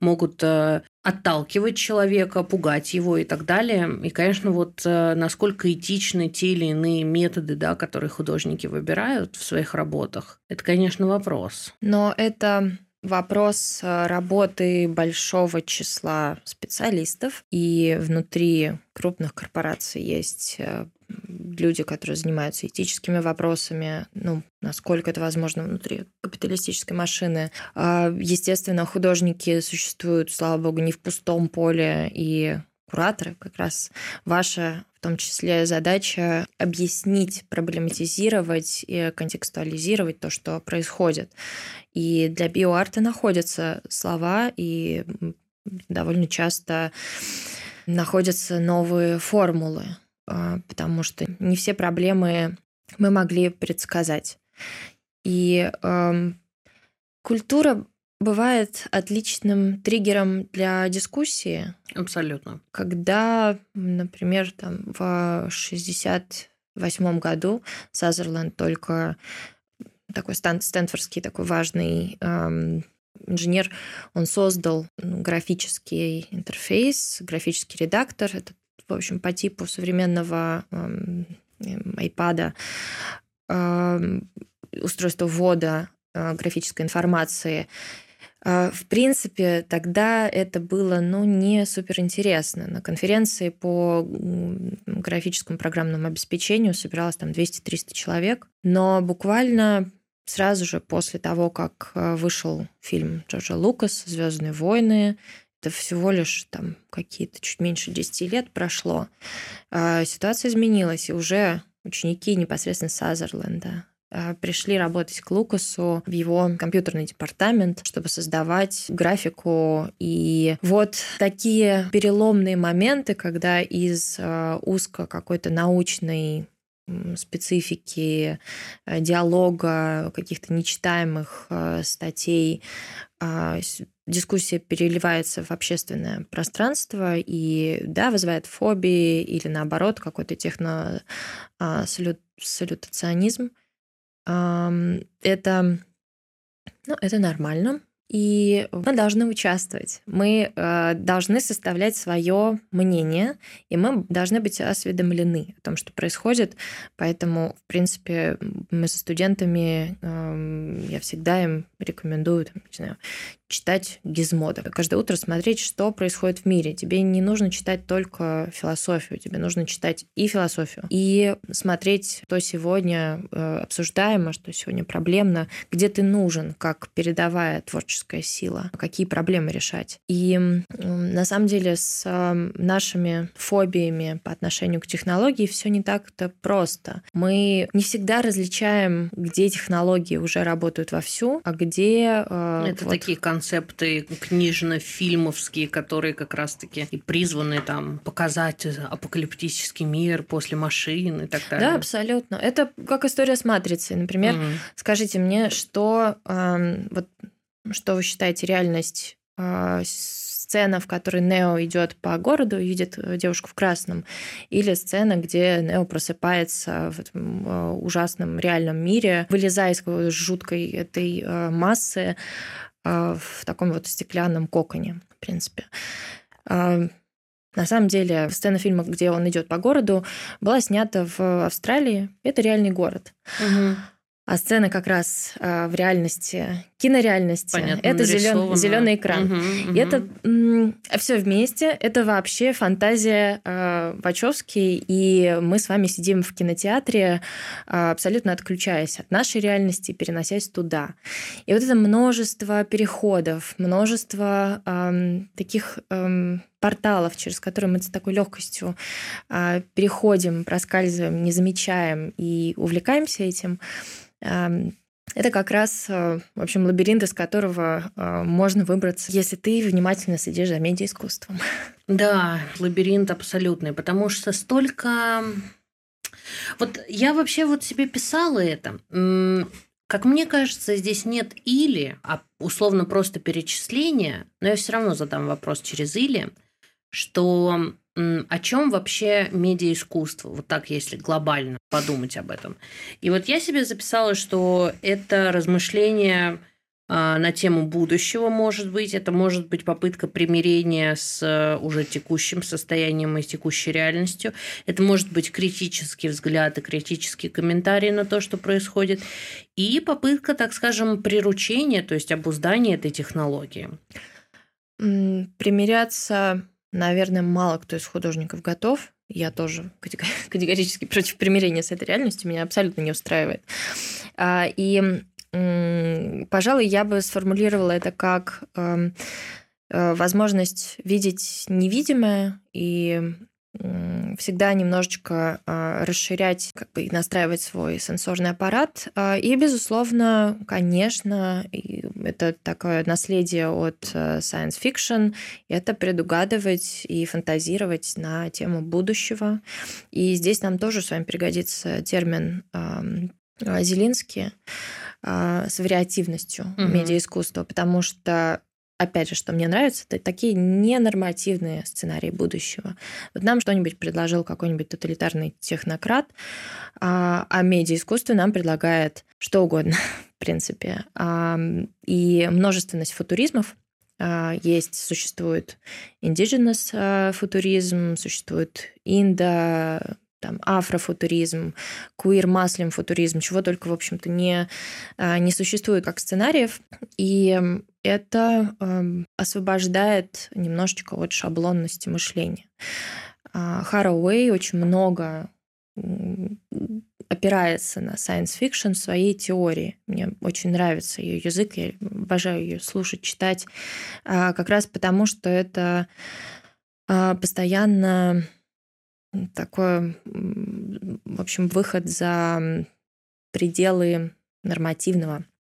могут э, отталкивать человека, пугать его и так далее. И, конечно, вот э, насколько этичны те или иные методы, да, которые художники выбирают в своих работах, это, конечно, вопрос. Но это вопрос э, работы большого числа специалистов, и внутри крупных корпораций есть э, люди, которые занимаются этическими вопросами, ну, насколько это возможно внутри капиталистической машины. А, естественно, художники существуют, слава богу, не в пустом поле, и кураторы, как раз ваша том числе задача объяснить, проблематизировать и контекстуализировать то, что происходит. И для биоарта находятся слова, и довольно часто находятся новые формулы. А, потому что не все проблемы мы могли предсказать. И э, культура бывает отличным триггером для дискуссии. Абсолютно. Когда, например, там в 68 году Сазерленд только такой Стэн, стэнфордский такой важный эм, инженер, он создал графический интерфейс, графический редактор. Это в общем, по типу современного iPad, устройства ввода а, графической информации. А, в принципе, тогда это было ну, не суперинтересно. На конференции по графическому программному обеспечению собиралось там 200-300 человек, но буквально сразу же после того, как а, вышел фильм Джорджа Лукас «Звездные войны», это всего лишь там какие-то чуть меньше 10 лет прошло. А, ситуация изменилась, и уже ученики непосредственно Сазерленда пришли работать к Лукасу в его компьютерный департамент, чтобы создавать графику. И вот такие переломные моменты, когда из а, узко какой-то научной специфики диалога, каких-то нечитаемых статей дискуссия переливается в общественное пространство и, да, вызывает фобии или, наоборот, какой-то техносалютационизм. Это, ну, это нормально. И мы должны участвовать. Мы э, должны составлять свое мнение, и мы должны быть осведомлены о том, что происходит. Поэтому, в принципе, мы со студентами, э, я всегда им рекомендую, там, не знаю, читать гизмода. Каждое утро смотреть, что происходит в мире. Тебе не нужно читать только философию, тебе нужно читать и философию, и смотреть, что сегодня э, обсуждаемо, что сегодня проблемно, где ты нужен, как передовая творческая сила, какие проблемы решать. И на самом деле с нашими фобиями по отношению к технологии все не так-то просто. Мы не всегда различаем, где технологии уже работают вовсю, а где... Э, Это вот, такие концепты книжно-фильмовские, которые как раз-таки и призваны там показать апокалиптический мир после машин и так далее. Да, абсолютно. Это как история с матрицей. Например, угу. скажите мне, что э, вот что вы считаете реальность э, сцена, в которой Нео идет по городу и видит э, девушку в красном, или сцена, где Нео просыпается в этом э, ужасном реальном мире, вылезая из жуткой этой э, массы, а, в таком вот стеклянном коконе, в принципе. А, на самом деле, сцена фильма, где он идет по городу, была снята в Австралии. Это реальный город. Угу. А сцена как раз в реальности кинореальности. Понятно, это зелен, зеленый экран. Угу, угу. И это все вместе. Это вообще фантазия э, Вачовски. И мы с вами сидим в кинотеатре, э, абсолютно отключаясь от нашей реальности, переносясь туда. И вот это множество переходов, множество э, таких э, порталов, через которые мы с такой легкостью э, переходим, проскальзываем, не замечаем и увлекаемся этим. Это как раз, э, в общем, лабиринт, из которого э, можно выбраться, если ты внимательно следишь за медиаискусством. Да, лабиринт абсолютный, потому что столько... Вот я вообще вот себе писала это. Как мне кажется, здесь нет или, а условно просто перечисления, но я все равно задам вопрос через или, что о чем вообще медиаискусство, вот так, если глобально подумать об этом. И вот я себе записала, что это размышление а, на тему будущего, может быть. Это может быть попытка примирения с э, уже текущим состоянием и текущей реальностью. Это может быть критический взгляд и критический комментарий на то, что происходит. И попытка, так скажем, приручения, то есть обуздания этой технологии. Примиряться, наверное, мало кто из художников готов. Я тоже категорически против примирения с этой реальностью. Меня абсолютно не устраивает. А, и Пожалуй, я бы сформулировала это как эм, э, возможность видеть невидимое и всегда немножечко а, расширять, как бы настраивать свой сенсорный аппарат. А, и, безусловно, конечно, это такое наследие от э, science fiction, это предугадывать и фантазировать на тему будущего. И здесь нам тоже с вами пригодится термин Зелинский а, с вариативностью угу. медиаискусства, потому что опять же, что мне нравится, это такие ненормативные сценарии будущего. Вот нам что-нибудь предложил какой-нибудь тоталитарный технократ, а, а медиаискусство нам предлагает что угодно, в принципе. А, и множественность футуризмов а, есть, существует indigenous футуризм, существует индо там, афрофутуризм, куир-маслим футуризм, чего только, в общем-то, не, а, не существует как сценариев. И это э, освобождает немножечко от шаблонности мышления. А, Хароуэй очень много опирается на science fiction в своей теории. Мне очень нравится ее язык, я обожаю ее слушать, читать, а, как раз потому, что это постоянно такой, в общем, выход за пределы нормативного а,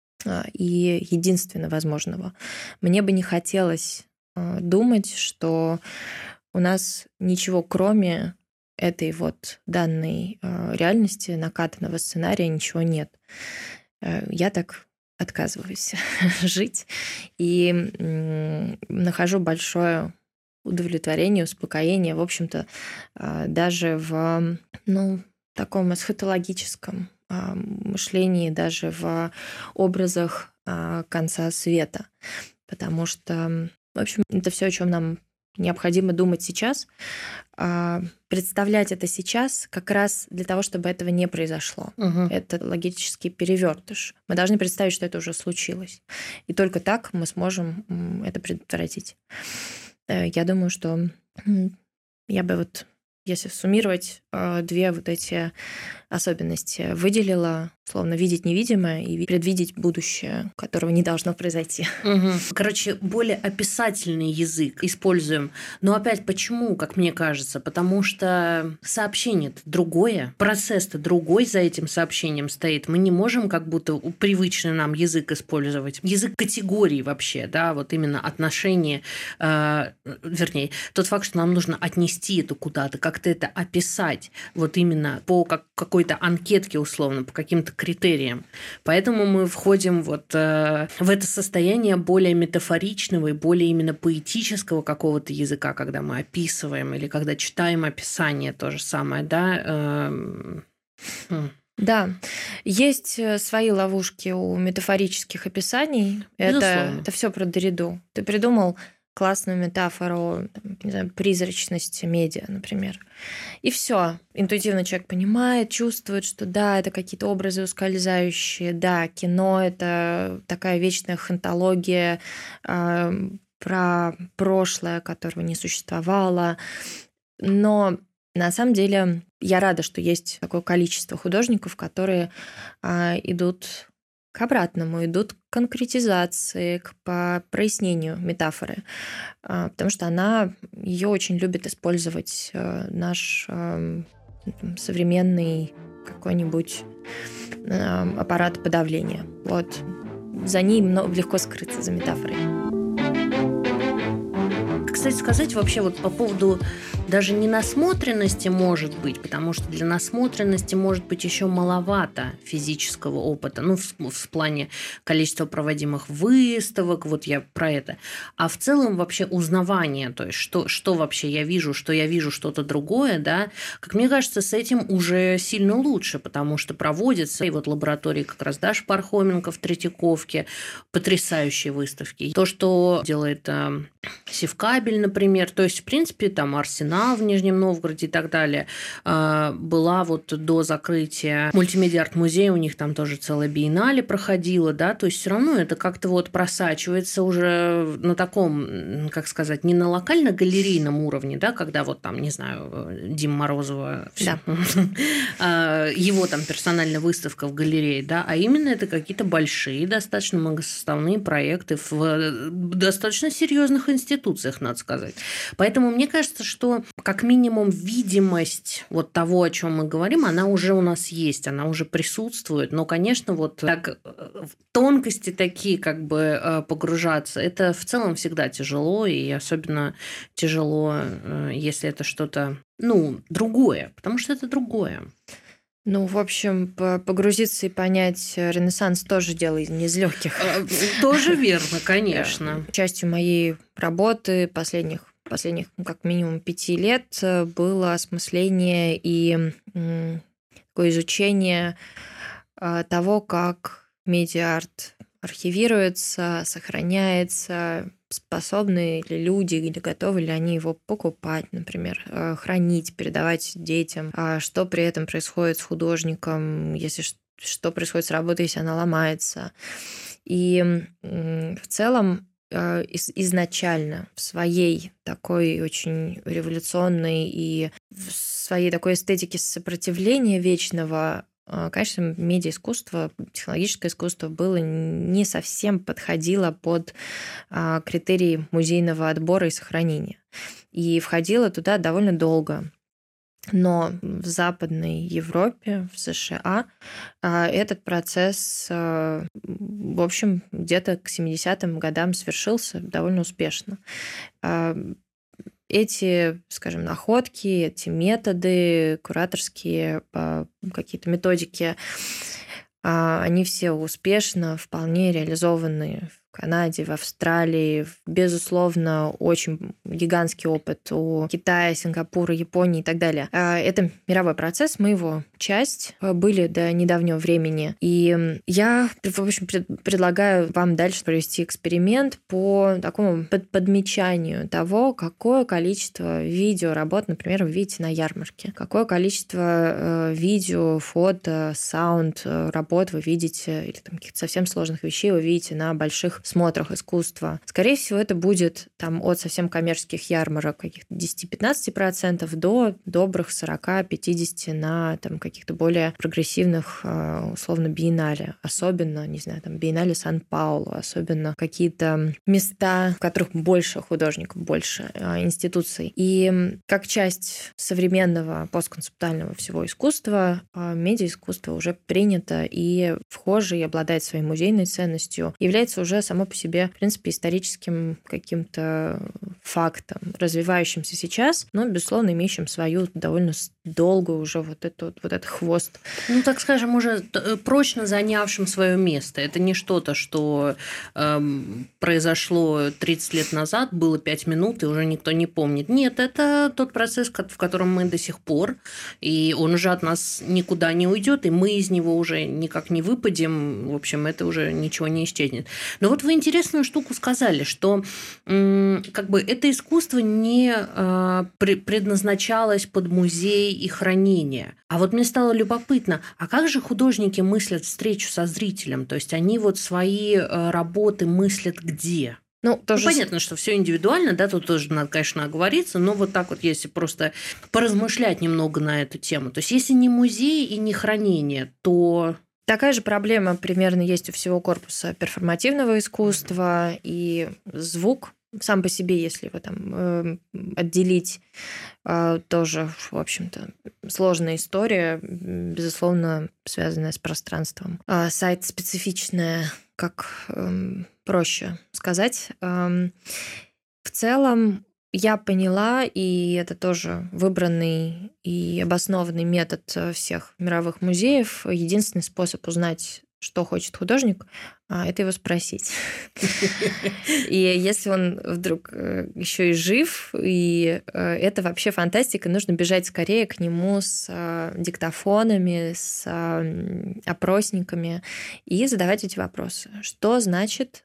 и единственно возможного. Мне бы не хотелось а, думать, что у нас ничего кроме этой вот данной а, реальности, накатанного сценария, ничего нет. Э, я так отказываюсь жить и нахожу большое удовлетворение, успокоение, в общем-то, а, даже в ну, таком эсхатологическом а, мышлении, даже в образах а, конца света. Потому что, в общем, это все, о чем нам необходимо думать сейчас, представлять это сейчас как раз для того, чтобы этого не произошло. Угу. Это логический перевертыш. Мы должны представить, что это уже случилось. И только так мы сможем это предотвратить. Э, я думаю, что я бы вот, если суммировать две вот эти особенности, выделила словно видеть невидимое и предвидеть будущее, которого не должно произойти. Угу. Короче, более описательный язык используем. Но опять почему, как мне кажется? Потому что сообщение другое, процесс-то другой за этим сообщением стоит. Мы не можем как будто привычный нам язык использовать. Язык категории вообще, да, вот именно отношения, э, вернее, тот факт, что нам нужно отнести это куда-то, как-то это описать, вот именно по как, какой-то анкетке условно, по каким-то критериям. Поэтому мы входим вот э, в это состояние более метафоричного и более именно поэтического какого-то языка, когда мы описываем или когда читаем описание, то же самое, да. Э, хм. Да, есть э, свои ловушки у метафорических описаний. Это, это все про Дориду. Ты придумал классную метафору, не знаю, призрачности медиа, например. И все. Интуитивно человек понимает, чувствует, что да, это какие-то образы ускользающие, да, кино это такая вечная хантология э, про прошлое, которого не существовало. Но на самом деле я рада, что есть такое количество художников, которые э, идут к обратному, идут к конкретизации, к прояснению метафоры, а, потому что она ее очень любит использовать э, наш эм, современный какой-нибудь эм, аппарат подавления. Вот за ней легко скрыться за метафорой. Кстати, сказать вообще вот по поводу даже ненасмотренности может быть, потому что для насмотренности может быть еще маловато физического опыта, ну, в, в плане количества проводимых выставок, вот я про это. А в целом вообще узнавание, то есть что, что вообще я вижу, что я вижу что-то другое, да, как мне кажется, с этим уже сильно лучше, потому что проводятся, и вот лаборатории как раз Даша Пархоменко в Третьяковке, потрясающие выставки. То, что делает э, Севкабель, например, то есть, в принципе, там Арсенал в Нижнем Новгороде и так далее, э, была вот до закрытия мультимедиа-арт-музея, у них там тоже целая биеннале проходила, да, то есть все равно это как-то вот просачивается уже на таком, как сказать, не на локально-галерейном уровне, да, когда вот там, не знаю, Дима Морозова, да. А, его там персональная выставка в галерее, да, а именно это какие-то большие, достаточно многосоставные проекты в достаточно серьезных институциях, надо сказать. Поэтому мне кажется, что как минимум видимость вот того, о чем мы говорим, она уже у нас есть, она уже присутствует. Но, конечно, вот так в тонкости такие как бы э, погружаться, это в целом всегда тяжело, и особенно тяжело, э, если это что-то, ну, другое, потому что это другое. Ну, в общем, погрузиться и понять Ренессанс тоже дело не из легких. А, тоже верно, конечно. Частью моей работы последних последних ну, как минимум пяти лет э, было осмысление и такое изучение а, того, как медиа-арт архивируется, сохраняется, способны ли люди или готовы ли они его покупать, например, э, хранить, передавать детям, а что при этом происходит с художником, если что происходит с работой, если она ломается. И в целом э, изначально в своей такой очень революционной и в своей такой эстетике сопротивления вечного конечно, медиаискусство, технологическое искусство было не совсем подходило под а, критерии музейного отбора и сохранения. И входило туда довольно долго. Но в Западной Европе, в США, а, этот процесс, в общем, где-то к 70-м годам свершился довольно успешно эти, скажем, находки, эти методы, кураторские а, какие-то методики, а, они все успешно, вполне реализованы Канаде, в Австралии. Безусловно, очень гигантский опыт у Китая, Сингапура, Японии и так далее. А, это мировой процесс, мы его часть э, были до недавнего времени. И я, в общем, предлагаю вам дальше провести эксперимент по такому подмечанию того, какое количество видеоработ, например, вы видите на ярмарке, какое количество э, видео, фото, саунд э, работ вы видите, или там каких-то совсем сложных вещей вы видите на больших смотрах искусства. Скорее всего, это будет там от совсем коммерческих ярмарок каких-то 10-15% до добрых 40-50% на там каких-то более прогрессивных, а, условно, биеннале. Особенно, не знаю, там биеннале Сан-Паулу, особенно какие-то места, в которых больше художников, больше а, институций. И как часть современного постконцептуального всего искусства, а, медиаискусство уже принято и вхоже и обладает своей музейной ценностью, является уже само по себе, в принципе, историческим каким-то фактом, развивающимся сейчас, но, безусловно, имеющим свою довольно долгую уже вот, эту, вот этот хвост. Ну, так скажем, уже э, прочно занявшим свое место. Это не что-то, что эм, произошло 30 лет назад, было 5 минут, и уже никто не помнит. Нет, это тот процесс, в котором мы до сих пор, и он уже от нас никуда не уйдет, и мы из него уже никак не выпадем. В общем, это уже ничего не исчезнет. Но вот вы интересную штуку сказали, что как бы это искусство не а, предназначалось под музей и хранение. А вот мне стало любопытно, а как же художники мыслят встречу со зрителем? То есть они вот свои а, работы мыслят где? Ну, тоже... ну, понятно, что все индивидуально, да, тут тоже надо, конечно, оговориться, но вот так вот, если просто поразмышлять немного на эту тему. То есть, если не музей и не хранение, то Такая же проблема примерно есть у всего корпуса перформативного искусства и звук сам по себе, если его там э, отделить, э, тоже, в общем-то, сложная история, безусловно, связанная с пространством. А сайт специфичная, как э, проще сказать. Э, в целом я поняла, и это тоже выбранный и обоснованный метод всех мировых музеев. Единственный способ узнать, что хочет художник, а, это его спросить. И если он вдруг э, еще и жив, и э, это вообще фантастика, нужно бежать скорее к нему с э, диктофонами, с опросниками и задавать эти вопросы. Что значит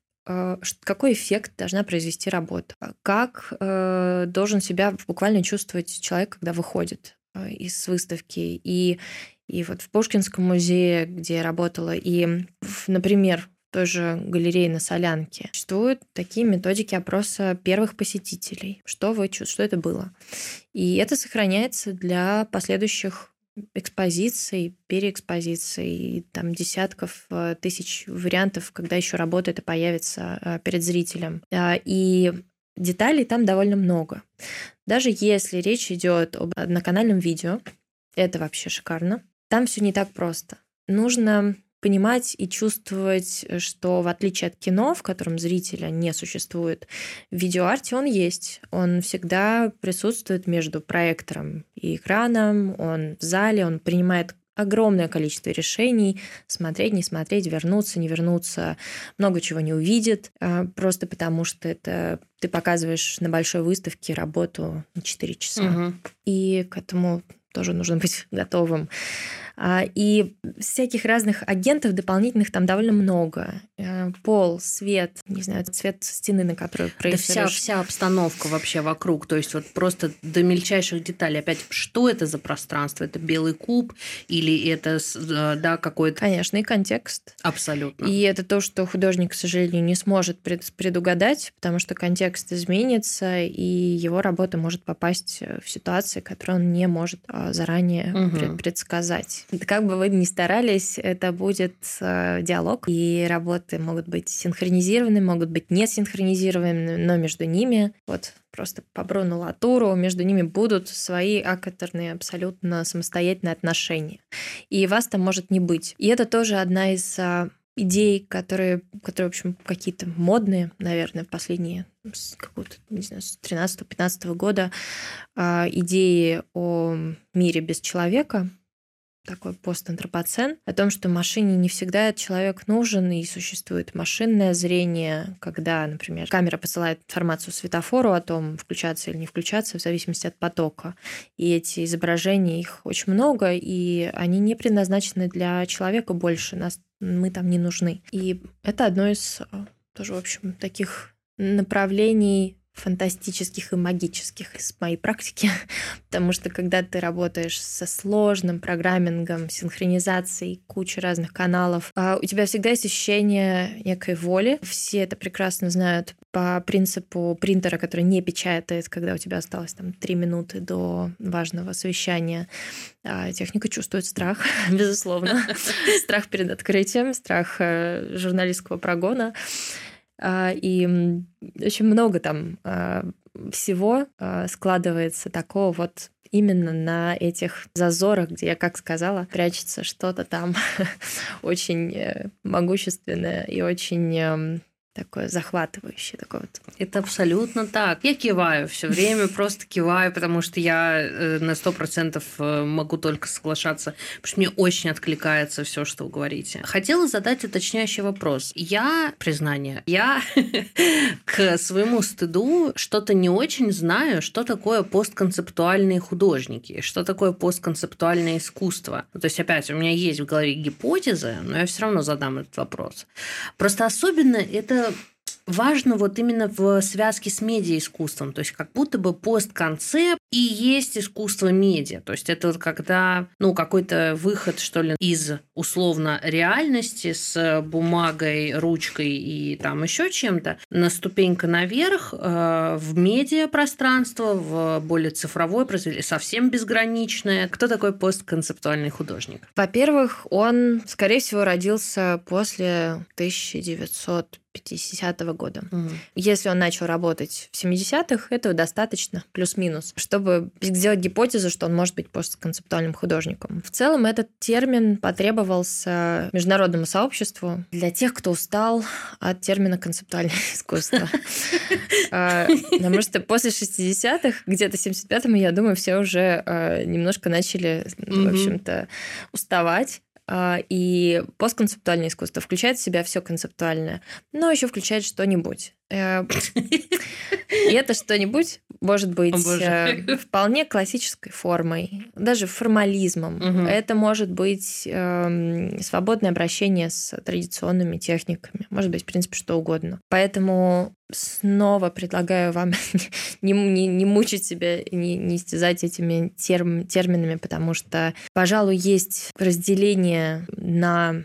какой эффект должна произвести работа, как должен себя буквально чувствовать человек, когда выходит из выставки. И и вот в Пушкинском музее, где я работала, и, например, в той же галерее на Солянке существуют такие методики опроса первых посетителей. Что вы чувствуете, что это было? И это сохраняется для последующих экспозиций, переэкспозиций, там десятков э, тысяч вариантов, когда еще работа это появится э, перед зрителем. А, и деталей там довольно много. Даже если речь идет об одноканальном видео, это вообще шикарно. Там все не так просто. Нужно понимать и чувствовать, что в отличие от кино, в котором зрителя не существует, в видеоарте он есть. Он всегда присутствует между проектором и экраном, он в зале, он принимает огромное количество решений, смотреть, не смотреть, вернуться, не вернуться, много чего не увидит, а, просто потому что это ты показываешь на большой выставке работу на 4 часа. Угу. И к этому тоже нужно быть готовым. А, и всяких разных агентов дополнительных там довольно много. Э, пол, свет, не знаю, цвет стены, на которую проецируешь. Да вся, вся обстановка вообще вокруг, то есть вот просто до мельчайших деталей. Опять, что это за пространство? Это белый куб или это, э, да, какой-то... Конечно, и контекст. Абсолютно. И это то, что художник, к сожалению, не сможет предугадать, потому что контекст изменится, и его работа может попасть в ситуации, которые он не может а, заранее угу. предсказать. Как бы вы ни старались, это будет э, диалог, и работы могут быть синхронизированы, могут быть не синхронизированы, но между ними, вот просто по Бруну Латуру, между ними будут свои акаторные, абсолютно самостоятельные отношения. И вас там может не быть. И это тоже одна из э, идей, которые, которые, в общем, какие-то модные, наверное, в последние с какого-то, не знаю, с 13-15 года, э, идеи о мире без человека, такой постантропоцен, о том, что машине не всегда человек нужен, и существует машинное зрение, когда, например, камера посылает информацию светофору о том, включаться или не включаться, в зависимости от потока. И эти изображения, их очень много, и они не предназначены для человека больше, нас, мы там не нужны. И это одно из э, тоже, в общем, таких направлений фантастических и магических из моей практики, потому что когда ты работаешь со сложным программингом, синхронизацией, кучей разных каналов, а, у тебя всегда есть ощущение некой воли. Все это прекрасно знают по принципу принтера, который не печатает, когда у тебя осталось там три минуты до важного совещания. А, техника чувствует страх, безусловно. Страх перед открытием, страх э, журналистского прогона. А, и очень много там а, всего а, складывается такого вот именно на этих зазорах, где, я как сказала, прячется что-то там очень э, могущественное и очень эм, такое захватывающее. Такое вот. Это абсолютно так. Я киваю все время, просто киваю, потому что я э, на сто процентов э, могу только соглашаться, потому что мне очень откликается все, что вы говорите. Хотела задать уточняющий вопрос. Я, признание, я к своему стыду что-то не очень знаю, что такое постконцептуальные художники, что такое постконцептуальное искусство. То есть, опять, у меня есть в голове гипотезы, но я все равно задам этот вопрос. Просто особенно это важно вот именно в связке с медиаискусством. То есть как будто бы постконцепт и есть искусство медиа. То есть это вот когда ну, какой-то выход, что ли, из условно реальности с бумагой, ручкой и там еще чем-то на ступенька наверх э, в медиапространство, в более цифровое произведение, совсем безграничное. Кто такой постконцептуальный художник? Во-первых, он, скорее всего, родился после 1900 50-го года. Угу. Если он начал работать в 70-х, этого достаточно, плюс-минус, чтобы сделать гипотезу, что он может быть постконцептуальным художником. В целом этот термин потребовался международному сообществу для тех, кто устал от термина концептуальное искусство. А, потому что после 60-х, где-то 75-м, я думаю, все уже а, немножко начали, в общем-то, уставать и постконцептуальное искусство включает в себя все концептуальное, но еще включает что-нибудь. Э, и это что-нибудь может быть э, вполне классической формой, даже формализмом. Это может быть эм, свободное обращение с традиционными техниками, может быть, в принципе, что угодно. Поэтому снова предлагаю вам не, не, не мучить себя, не, не истязать этими терм, терминами, потому что, пожалуй, есть разделение на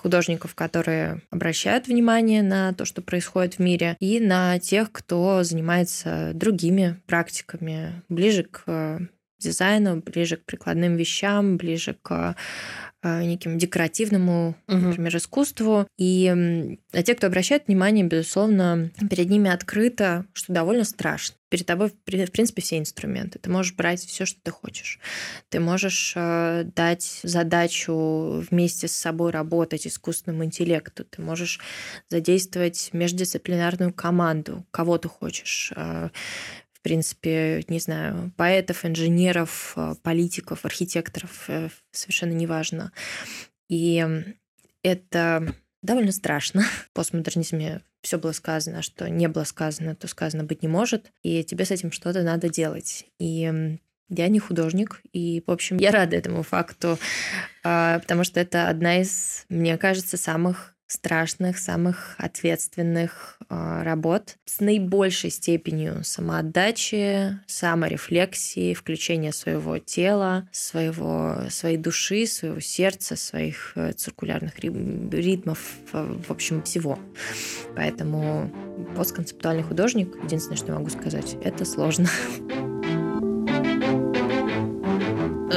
художников, которые обращают внимание на то, что происходит в мире, и на тех, кто занимается другими практиками, ближе к дизайну, ближе к прикладным вещам, ближе к а, неким декоративному, угу. например, искусству. И а те, кто обращает внимание, безусловно, перед ними открыто, что довольно страшно. Перед тобой, в принципе, все инструменты. Ты можешь брать все, что ты хочешь. Ты можешь э, дать задачу вместе с собой работать искусственному интеллекту. Ты можешь задействовать междисциплинарную команду, кого ты хочешь э, принципе, не знаю, поэтов, инженеров, э, политиков, архитекторов, э, совершенно неважно. И это довольно страшно. В постмодернизме все было сказано, что не было сказано, то сказано быть не может, и тебе с этим что-то надо делать. И я не художник, и, в общем, я рада этому факту, а, потому что это одна из, мне кажется, самых страшных, самых ответственных э, работ с наибольшей степенью самоотдачи, саморефлексии, включения своего тела, своего, своей души, своего сердца, своих э, циркулярных ритмов, в общем, всего. Поэтому постконцептуальный художник, единственное, что могу сказать, это сложно.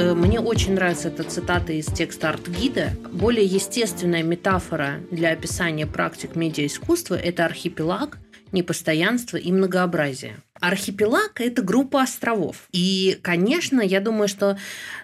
Э, мне очень нравится эта цитата из текста арт-гида. Более естественная метафора для описания практик медиаискусства – это архипелаг, непостоянство и многообразие. Архипелаг – это группа островов. И, конечно, я думаю, что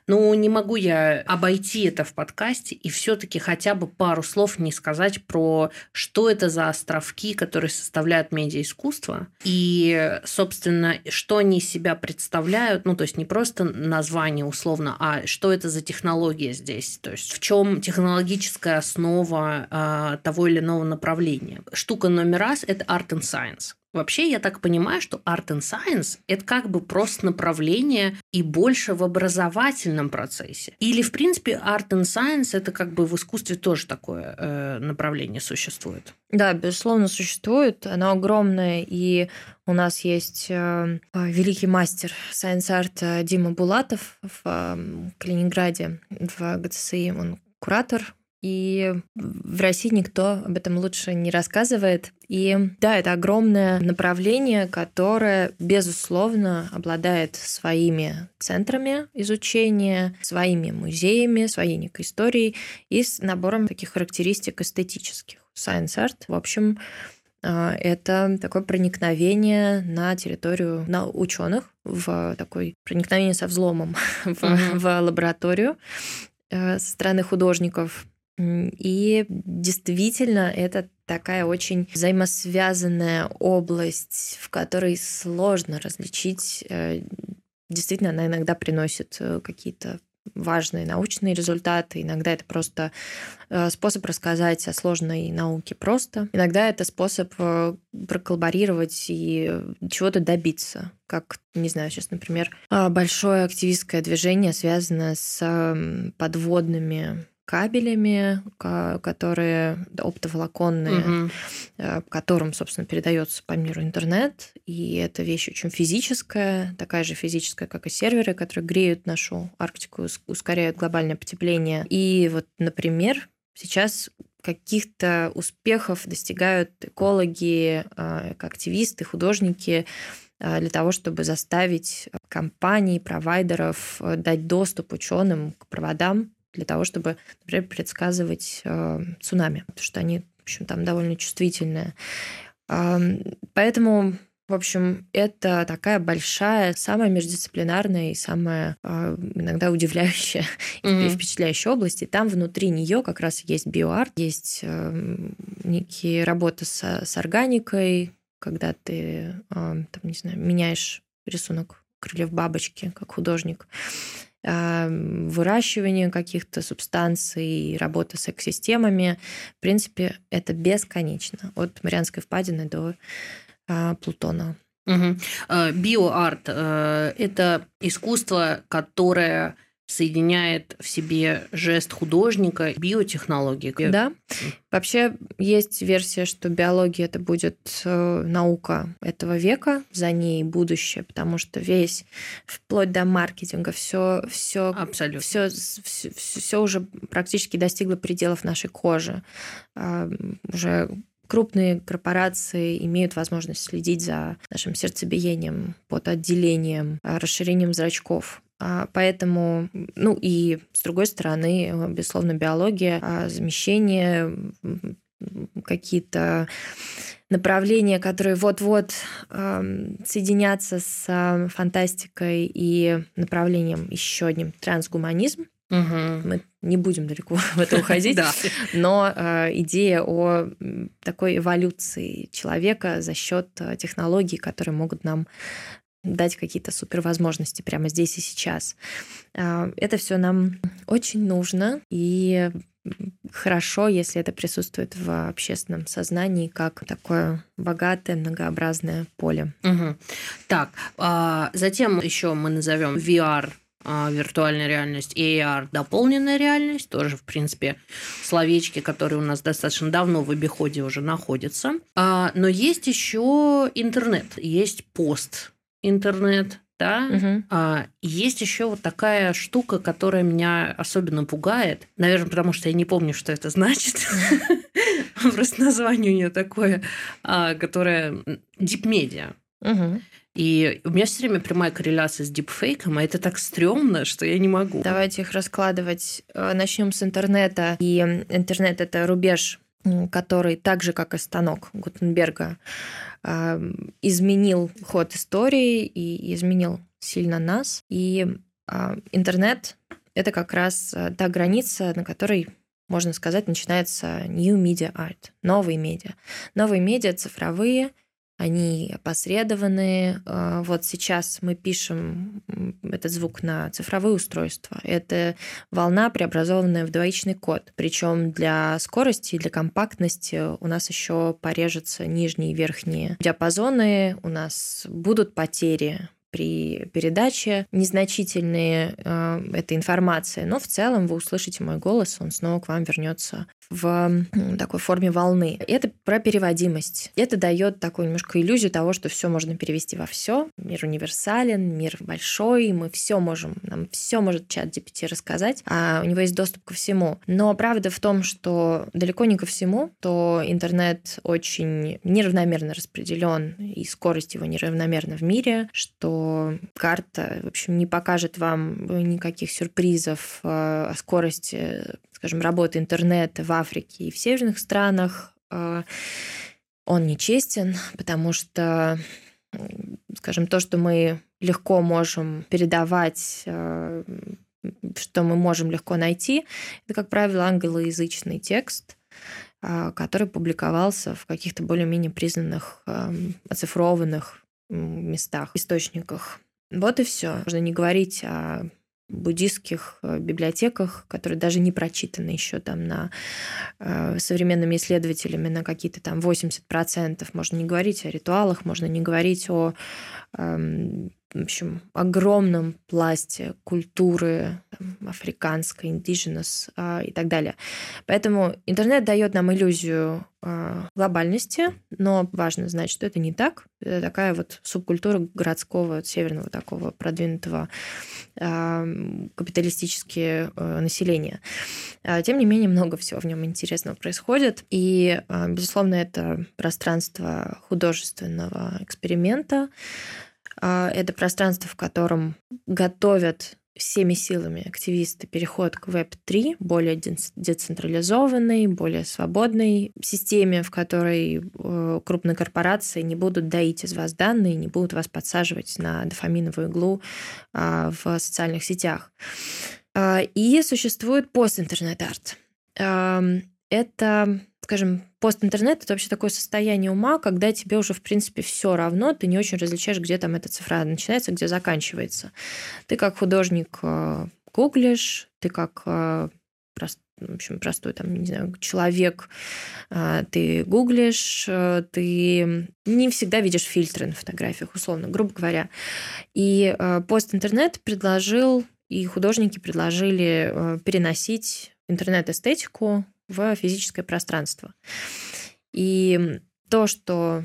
ну, не могу я обойти это в подкасте и все таки хотя бы пару слов не сказать про, что это за островки, которые составляют медиаискусство, и, собственно, что они себя представляют, ну, то есть не просто название условно, а что это за технология здесь, то есть в чем технологическая основа э, того или иного направления. Штука номер раз – это art and science. Вообще, я так понимаю, что Art and Science – это как бы просто направление и больше в образовательном процессе. Или, в принципе, Art and Science – это как бы в искусстве тоже такое э, направление существует? Да, безусловно, существует. Оно огромное, и у нас есть э, великий мастер Science Art э, Дима Булатов в э, Калининграде, в ГЦСИ. Он куратор и в России никто об этом лучше не рассказывает. И да, это огромное направление, которое, безусловно, обладает своими центрами изучения, своими музеями, своей некой историей и с набором таких характеристик эстетических. Science Art, в общем, а, это такое проникновение на территорию на ученых в такой проникновение со взломом в, mm-hmm. в лабораторию э, со стороны художников и действительно, это такая очень взаимосвязанная область, в которой сложно различить. Э, действительно, она иногда приносит э, какие-то важные научные результаты. Иногда это просто э, способ рассказать о сложной науке просто. Иногда это способ проколлаборировать и чего-то добиться. Как, не знаю, сейчас, например, большое активистское движение связано с подводными кабелями, которые оптоволоконные, угу. которым, собственно, передается по миру интернет. И это вещь очень физическая, такая же физическая, как и серверы, которые греют нашу Арктику, ускоряют глобальное потепление. И вот, например, сейчас каких-то успехов достигают экологи, а, активисты, художники а, для того, чтобы заставить компании, провайдеров дать доступ ученым к проводам для того, чтобы, например, предсказывать э, цунами. Потому что они общем, там довольно чувствительная. Поэтому в общем, это такая большая, самая междисциплинарная и самая э, иногда удивляющая mm-hmm. и впечатляющая область. И там внутри нее как раз есть биоарт, есть э, некие работы с, с органикой, когда ты, э, там, не знаю, меняешь рисунок крыльев бабочки как художник выращивание каких-то субстанций, работа с экосистемами. В принципе, это бесконечно. От Марианской впадины до а, Плутона. Угу. Биоарт э, – это искусство, которое соединяет в себе жест художника, биотехнологии. Да. Вообще есть версия, что биология это будет э, наука этого века, за ней будущее, потому что весь вплоть до маркетинга все все абсолютно все, все, все уже практически достигло пределов нашей кожи. А, уже крупные корпорации имеют возможность следить за нашим сердцебиением, под отделением, а, расширением зрачков. А, поэтому, ну и с другой стороны, безусловно, биология, а, замещение, какие-то направления, которые вот-вот соединятся с фантастикой и направлением еще одним трансгуманизм. Угу. Мы не будем далеко в это уходить, но э, идея о такой эволюции человека за счет э, технологий, которые могут нам дать какие-то супервозможности прямо здесь и сейчас. Э, это все нам очень нужно, и хорошо, если это присутствует в общественном сознании как такое богатое, многообразное поле. Угу. Так, а затем еще мы назовем VR а, виртуальная реальность, AR, дополненная реальность, тоже, в принципе, словечки, которые у нас достаточно давно в обиходе уже находятся. А, но есть еще интернет, есть пост интернет, да, угу. а, есть еще вот такая штука, которая меня особенно пугает, наверное, потому что я не помню, что это значит. Просто название у нее такое, а, которое Deep Media. И у меня все время прямая корреляция с дипфейком, а это так стрёмно, что я не могу. Давайте их раскладывать. Э, Начнем с интернета. И интернет это рубеж который так же, как и станок Гутенберга, э, изменил ход истории и изменил сильно нас. И э, интернет — это как раз та граница, на которой можно сказать, начинается new media art, новые медиа. Новые медиа цифровые — они опосредованы. А, вот сейчас мы пишем этот звук на цифровые устройства. Это волна, преобразованная в двоичный код. Причем для скорости и для компактности у нас еще порежутся нижние и верхние диапазоны, у нас будут потери при передаче незначительные э, этой информации, но в целом вы услышите мой голос, он снова к вам вернется в такой форме волны. Это про переводимость. Это дает такую немножко иллюзию того, что все можно перевести во все. Мир универсален, мир большой, мы все можем, нам все может чат GPT рассказать, а у него есть доступ ко всему. Но правда в том, что далеко не ко всему, то интернет очень неравномерно распределен, и скорость его неравномерна в мире, что карта, в общем, не покажет вам никаких сюрпризов э, о скорости скажем, работы интернета в Африке и в северных странах, э, он нечестен, потому что, скажем, то, что мы легко можем передавать, э, что мы можем легко найти, это, как правило, англоязычный текст, э, который публиковался в каких-то более-менее признанных, оцифрованных местах, источниках. Вот и все. Можно не говорить о буддийских э, библиотеках, которые даже не прочитаны еще там на э, современными исследователями на какие-то там 80%. Можно не говорить о ритуалах, можно не говорить о э, в общем, огромном пласте культуры там, африканской, indigenous э, и так далее. Поэтому интернет дает нам иллюзию э, глобальности, но важно знать, что это не так. Это такая вот субкультура городского, северного такого продвинутого э, капиталистически э, населения. Тем не менее, много всего в нем интересного происходит. И, безусловно, это пространство художественного эксперимента, а, это пространство, в котором готовят всеми силами активисты переход к Web3, более децентрализованной, более свободной системе, в которой э, крупные корпорации не будут доить из вас данные, не будут вас подсаживать на дофаминовую иглу а, в социальных сетях. А, и существует пост-интернет-арт. Это скажем, постинтернет это вообще такое состояние ума, когда тебе уже, в принципе, все равно, ты не очень различаешь, где там эта цифра начинается, где заканчивается. Ты как художник э, гуглишь, ты как э, в общем, простой там, не знаю, человек, э, ты гуглишь, ты не всегда видишь фильтры на фотографиях, условно, грубо говоря. И постинтернет предложил, и художники предложили переносить интернет-эстетику в физическое пространство. И то, что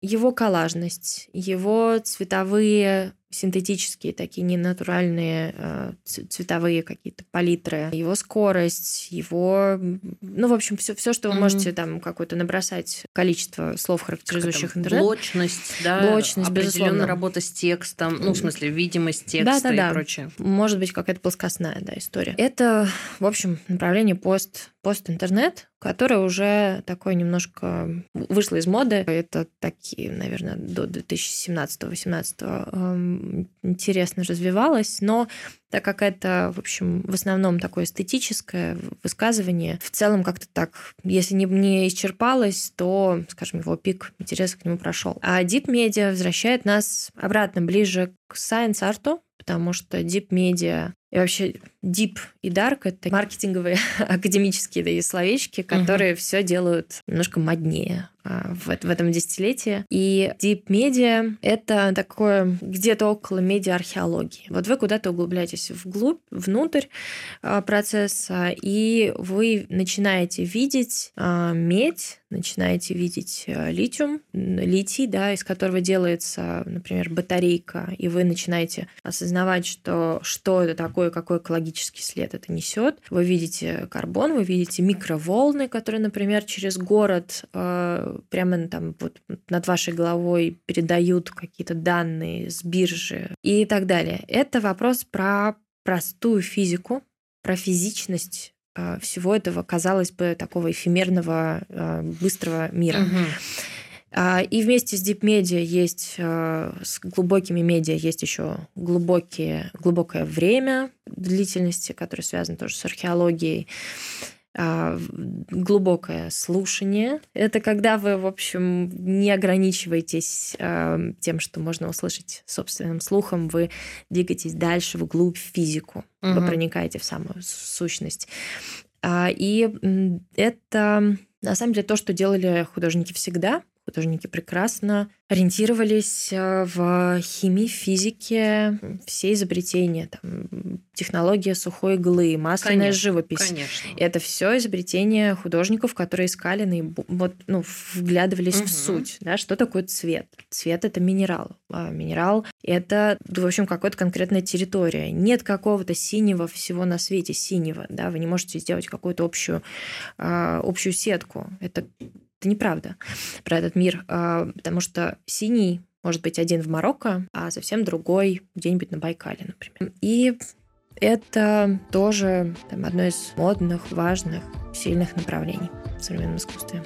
его коллажность, его цветовые синтетические, такие ненатуральные э, цветовые какие-то палитры, его скорость, его, ну, в общем, все, все что вы mm-hmm. можете там какое-то набросать количество слов, характеризующих интернет. Блочность, да, Блочность, безусловно. работа с текстом, ну, в смысле, видимость текста да, да, да. и прочее. Может быть, какая-то плоскостная, да, история. Это, в общем, направление пост, пост-интернет, которое уже такое немножко вышло из моды. Это такие, наверное, до 2017-2018 интересно развивалась, но так как это, в общем, в основном такое эстетическое высказывание, в целом как-то так, если не, не исчерпалось, то, скажем, его пик интереса к нему прошел. А Deep Media возвращает нас обратно, ближе к science-арту, потому что Deep Media и вообще deep и dark — это маркетинговые академические да, словечки, которые угу. все делают немножко моднее в, в этом десятилетии. И deep media — это такое где-то около медиа-археологии. Вот вы куда-то углубляетесь вглубь, внутрь а, процесса, и вы начинаете видеть а, медь, начинаете видеть литиум, литий, да, из которого делается, например, батарейка, и вы начинаете осознавать, что, что это такое, какой экологический след это несет. Вы видите карбон, вы видите микроволны, которые, например, через город прямо там вот над вашей головой передают какие-то данные с биржи и так далее. Это вопрос про простую физику, про физичность э, всего этого, казалось бы, такого эфемерного, э, быстрого мира. Угу. А, и вместе с Deep Media есть, а, с глубокими медиа есть еще глубокие, глубокое время длительности, которое связано тоже с археологией а, глубокое слушание. Это когда вы, в общем, не ограничиваетесь тем, что можно услышать собственным слухом, вы двигаетесь дальше вглубь физику, угу. вы проникаете в самую сущность. И это на самом деле то, что делали художники всегда, художники прекрасно ориентировались э, в химии, физике, все изобретения, там, технология сухой иглы, масляная конечно, живопись. Конечно. Это все изобретения художников, которые искали, вот, ну, вглядывались угу. в суть, да, что такое цвет. Цвет это минерал. А минерал это, в общем, какая-то конкретная территория. Нет какого-то синего всего на свете, синего, да, вы не можете сделать какую-то общую, а, общую сетку. Это это неправда про этот мир, а, потому что синий может быть один в Марокко, а совсем другой где-нибудь на Байкале, например. И это тоже там, одно из модных, важных, сильных направлений в современном искусстве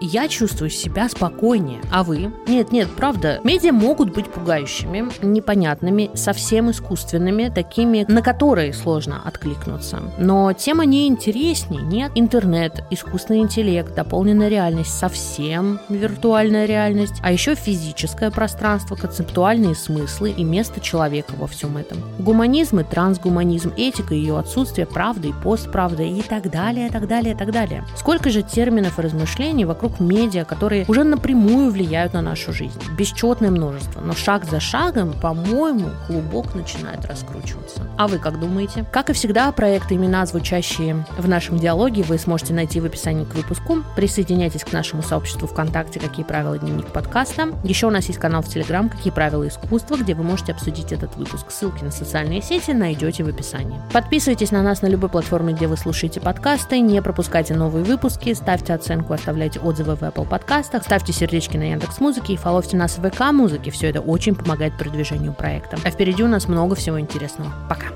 я чувствую себя спокойнее. А вы? Нет, нет, правда. Медиа могут быть пугающими, непонятными, совсем искусственными, такими, на которые сложно откликнуться. Но тема не интереснее, нет. Интернет, искусственный интеллект, дополненная реальность, совсем виртуальная реальность, а еще физическое пространство, концептуальные смыслы и место человека во всем этом. Гуманизм и трансгуманизм, этика и ее отсутствие, правда и постправда и так далее, так далее, так далее. Сколько же терминов и размышлений вокруг медиа, которые уже напрямую влияют на нашу жизнь. Бесчетное множество. Но шаг за шагом, по-моему, клубок начинает раскручиваться. А вы как думаете? Как и всегда, проекты имена, звучащие в нашем диалоге, вы сможете найти в описании к выпуску. Присоединяйтесь к нашему сообществу ВКонтакте «Какие правила дневник подкаста». Еще у нас есть канал в Телеграм «Какие правила искусства», где вы можете обсудить этот выпуск. Ссылки на социальные сети найдете в описании. Подписывайтесь на нас на любой платформе, где вы слушаете подкасты, не пропускайте новые выпуски, ставьте оценку, оставляйте отзывы отзывы в Apple подкастах, ставьте сердечки на Яндекс Музыке и фоловьте нас в ВК Музыке. Все это очень помогает продвижению проекта. А впереди у нас много всего интересного. Пока!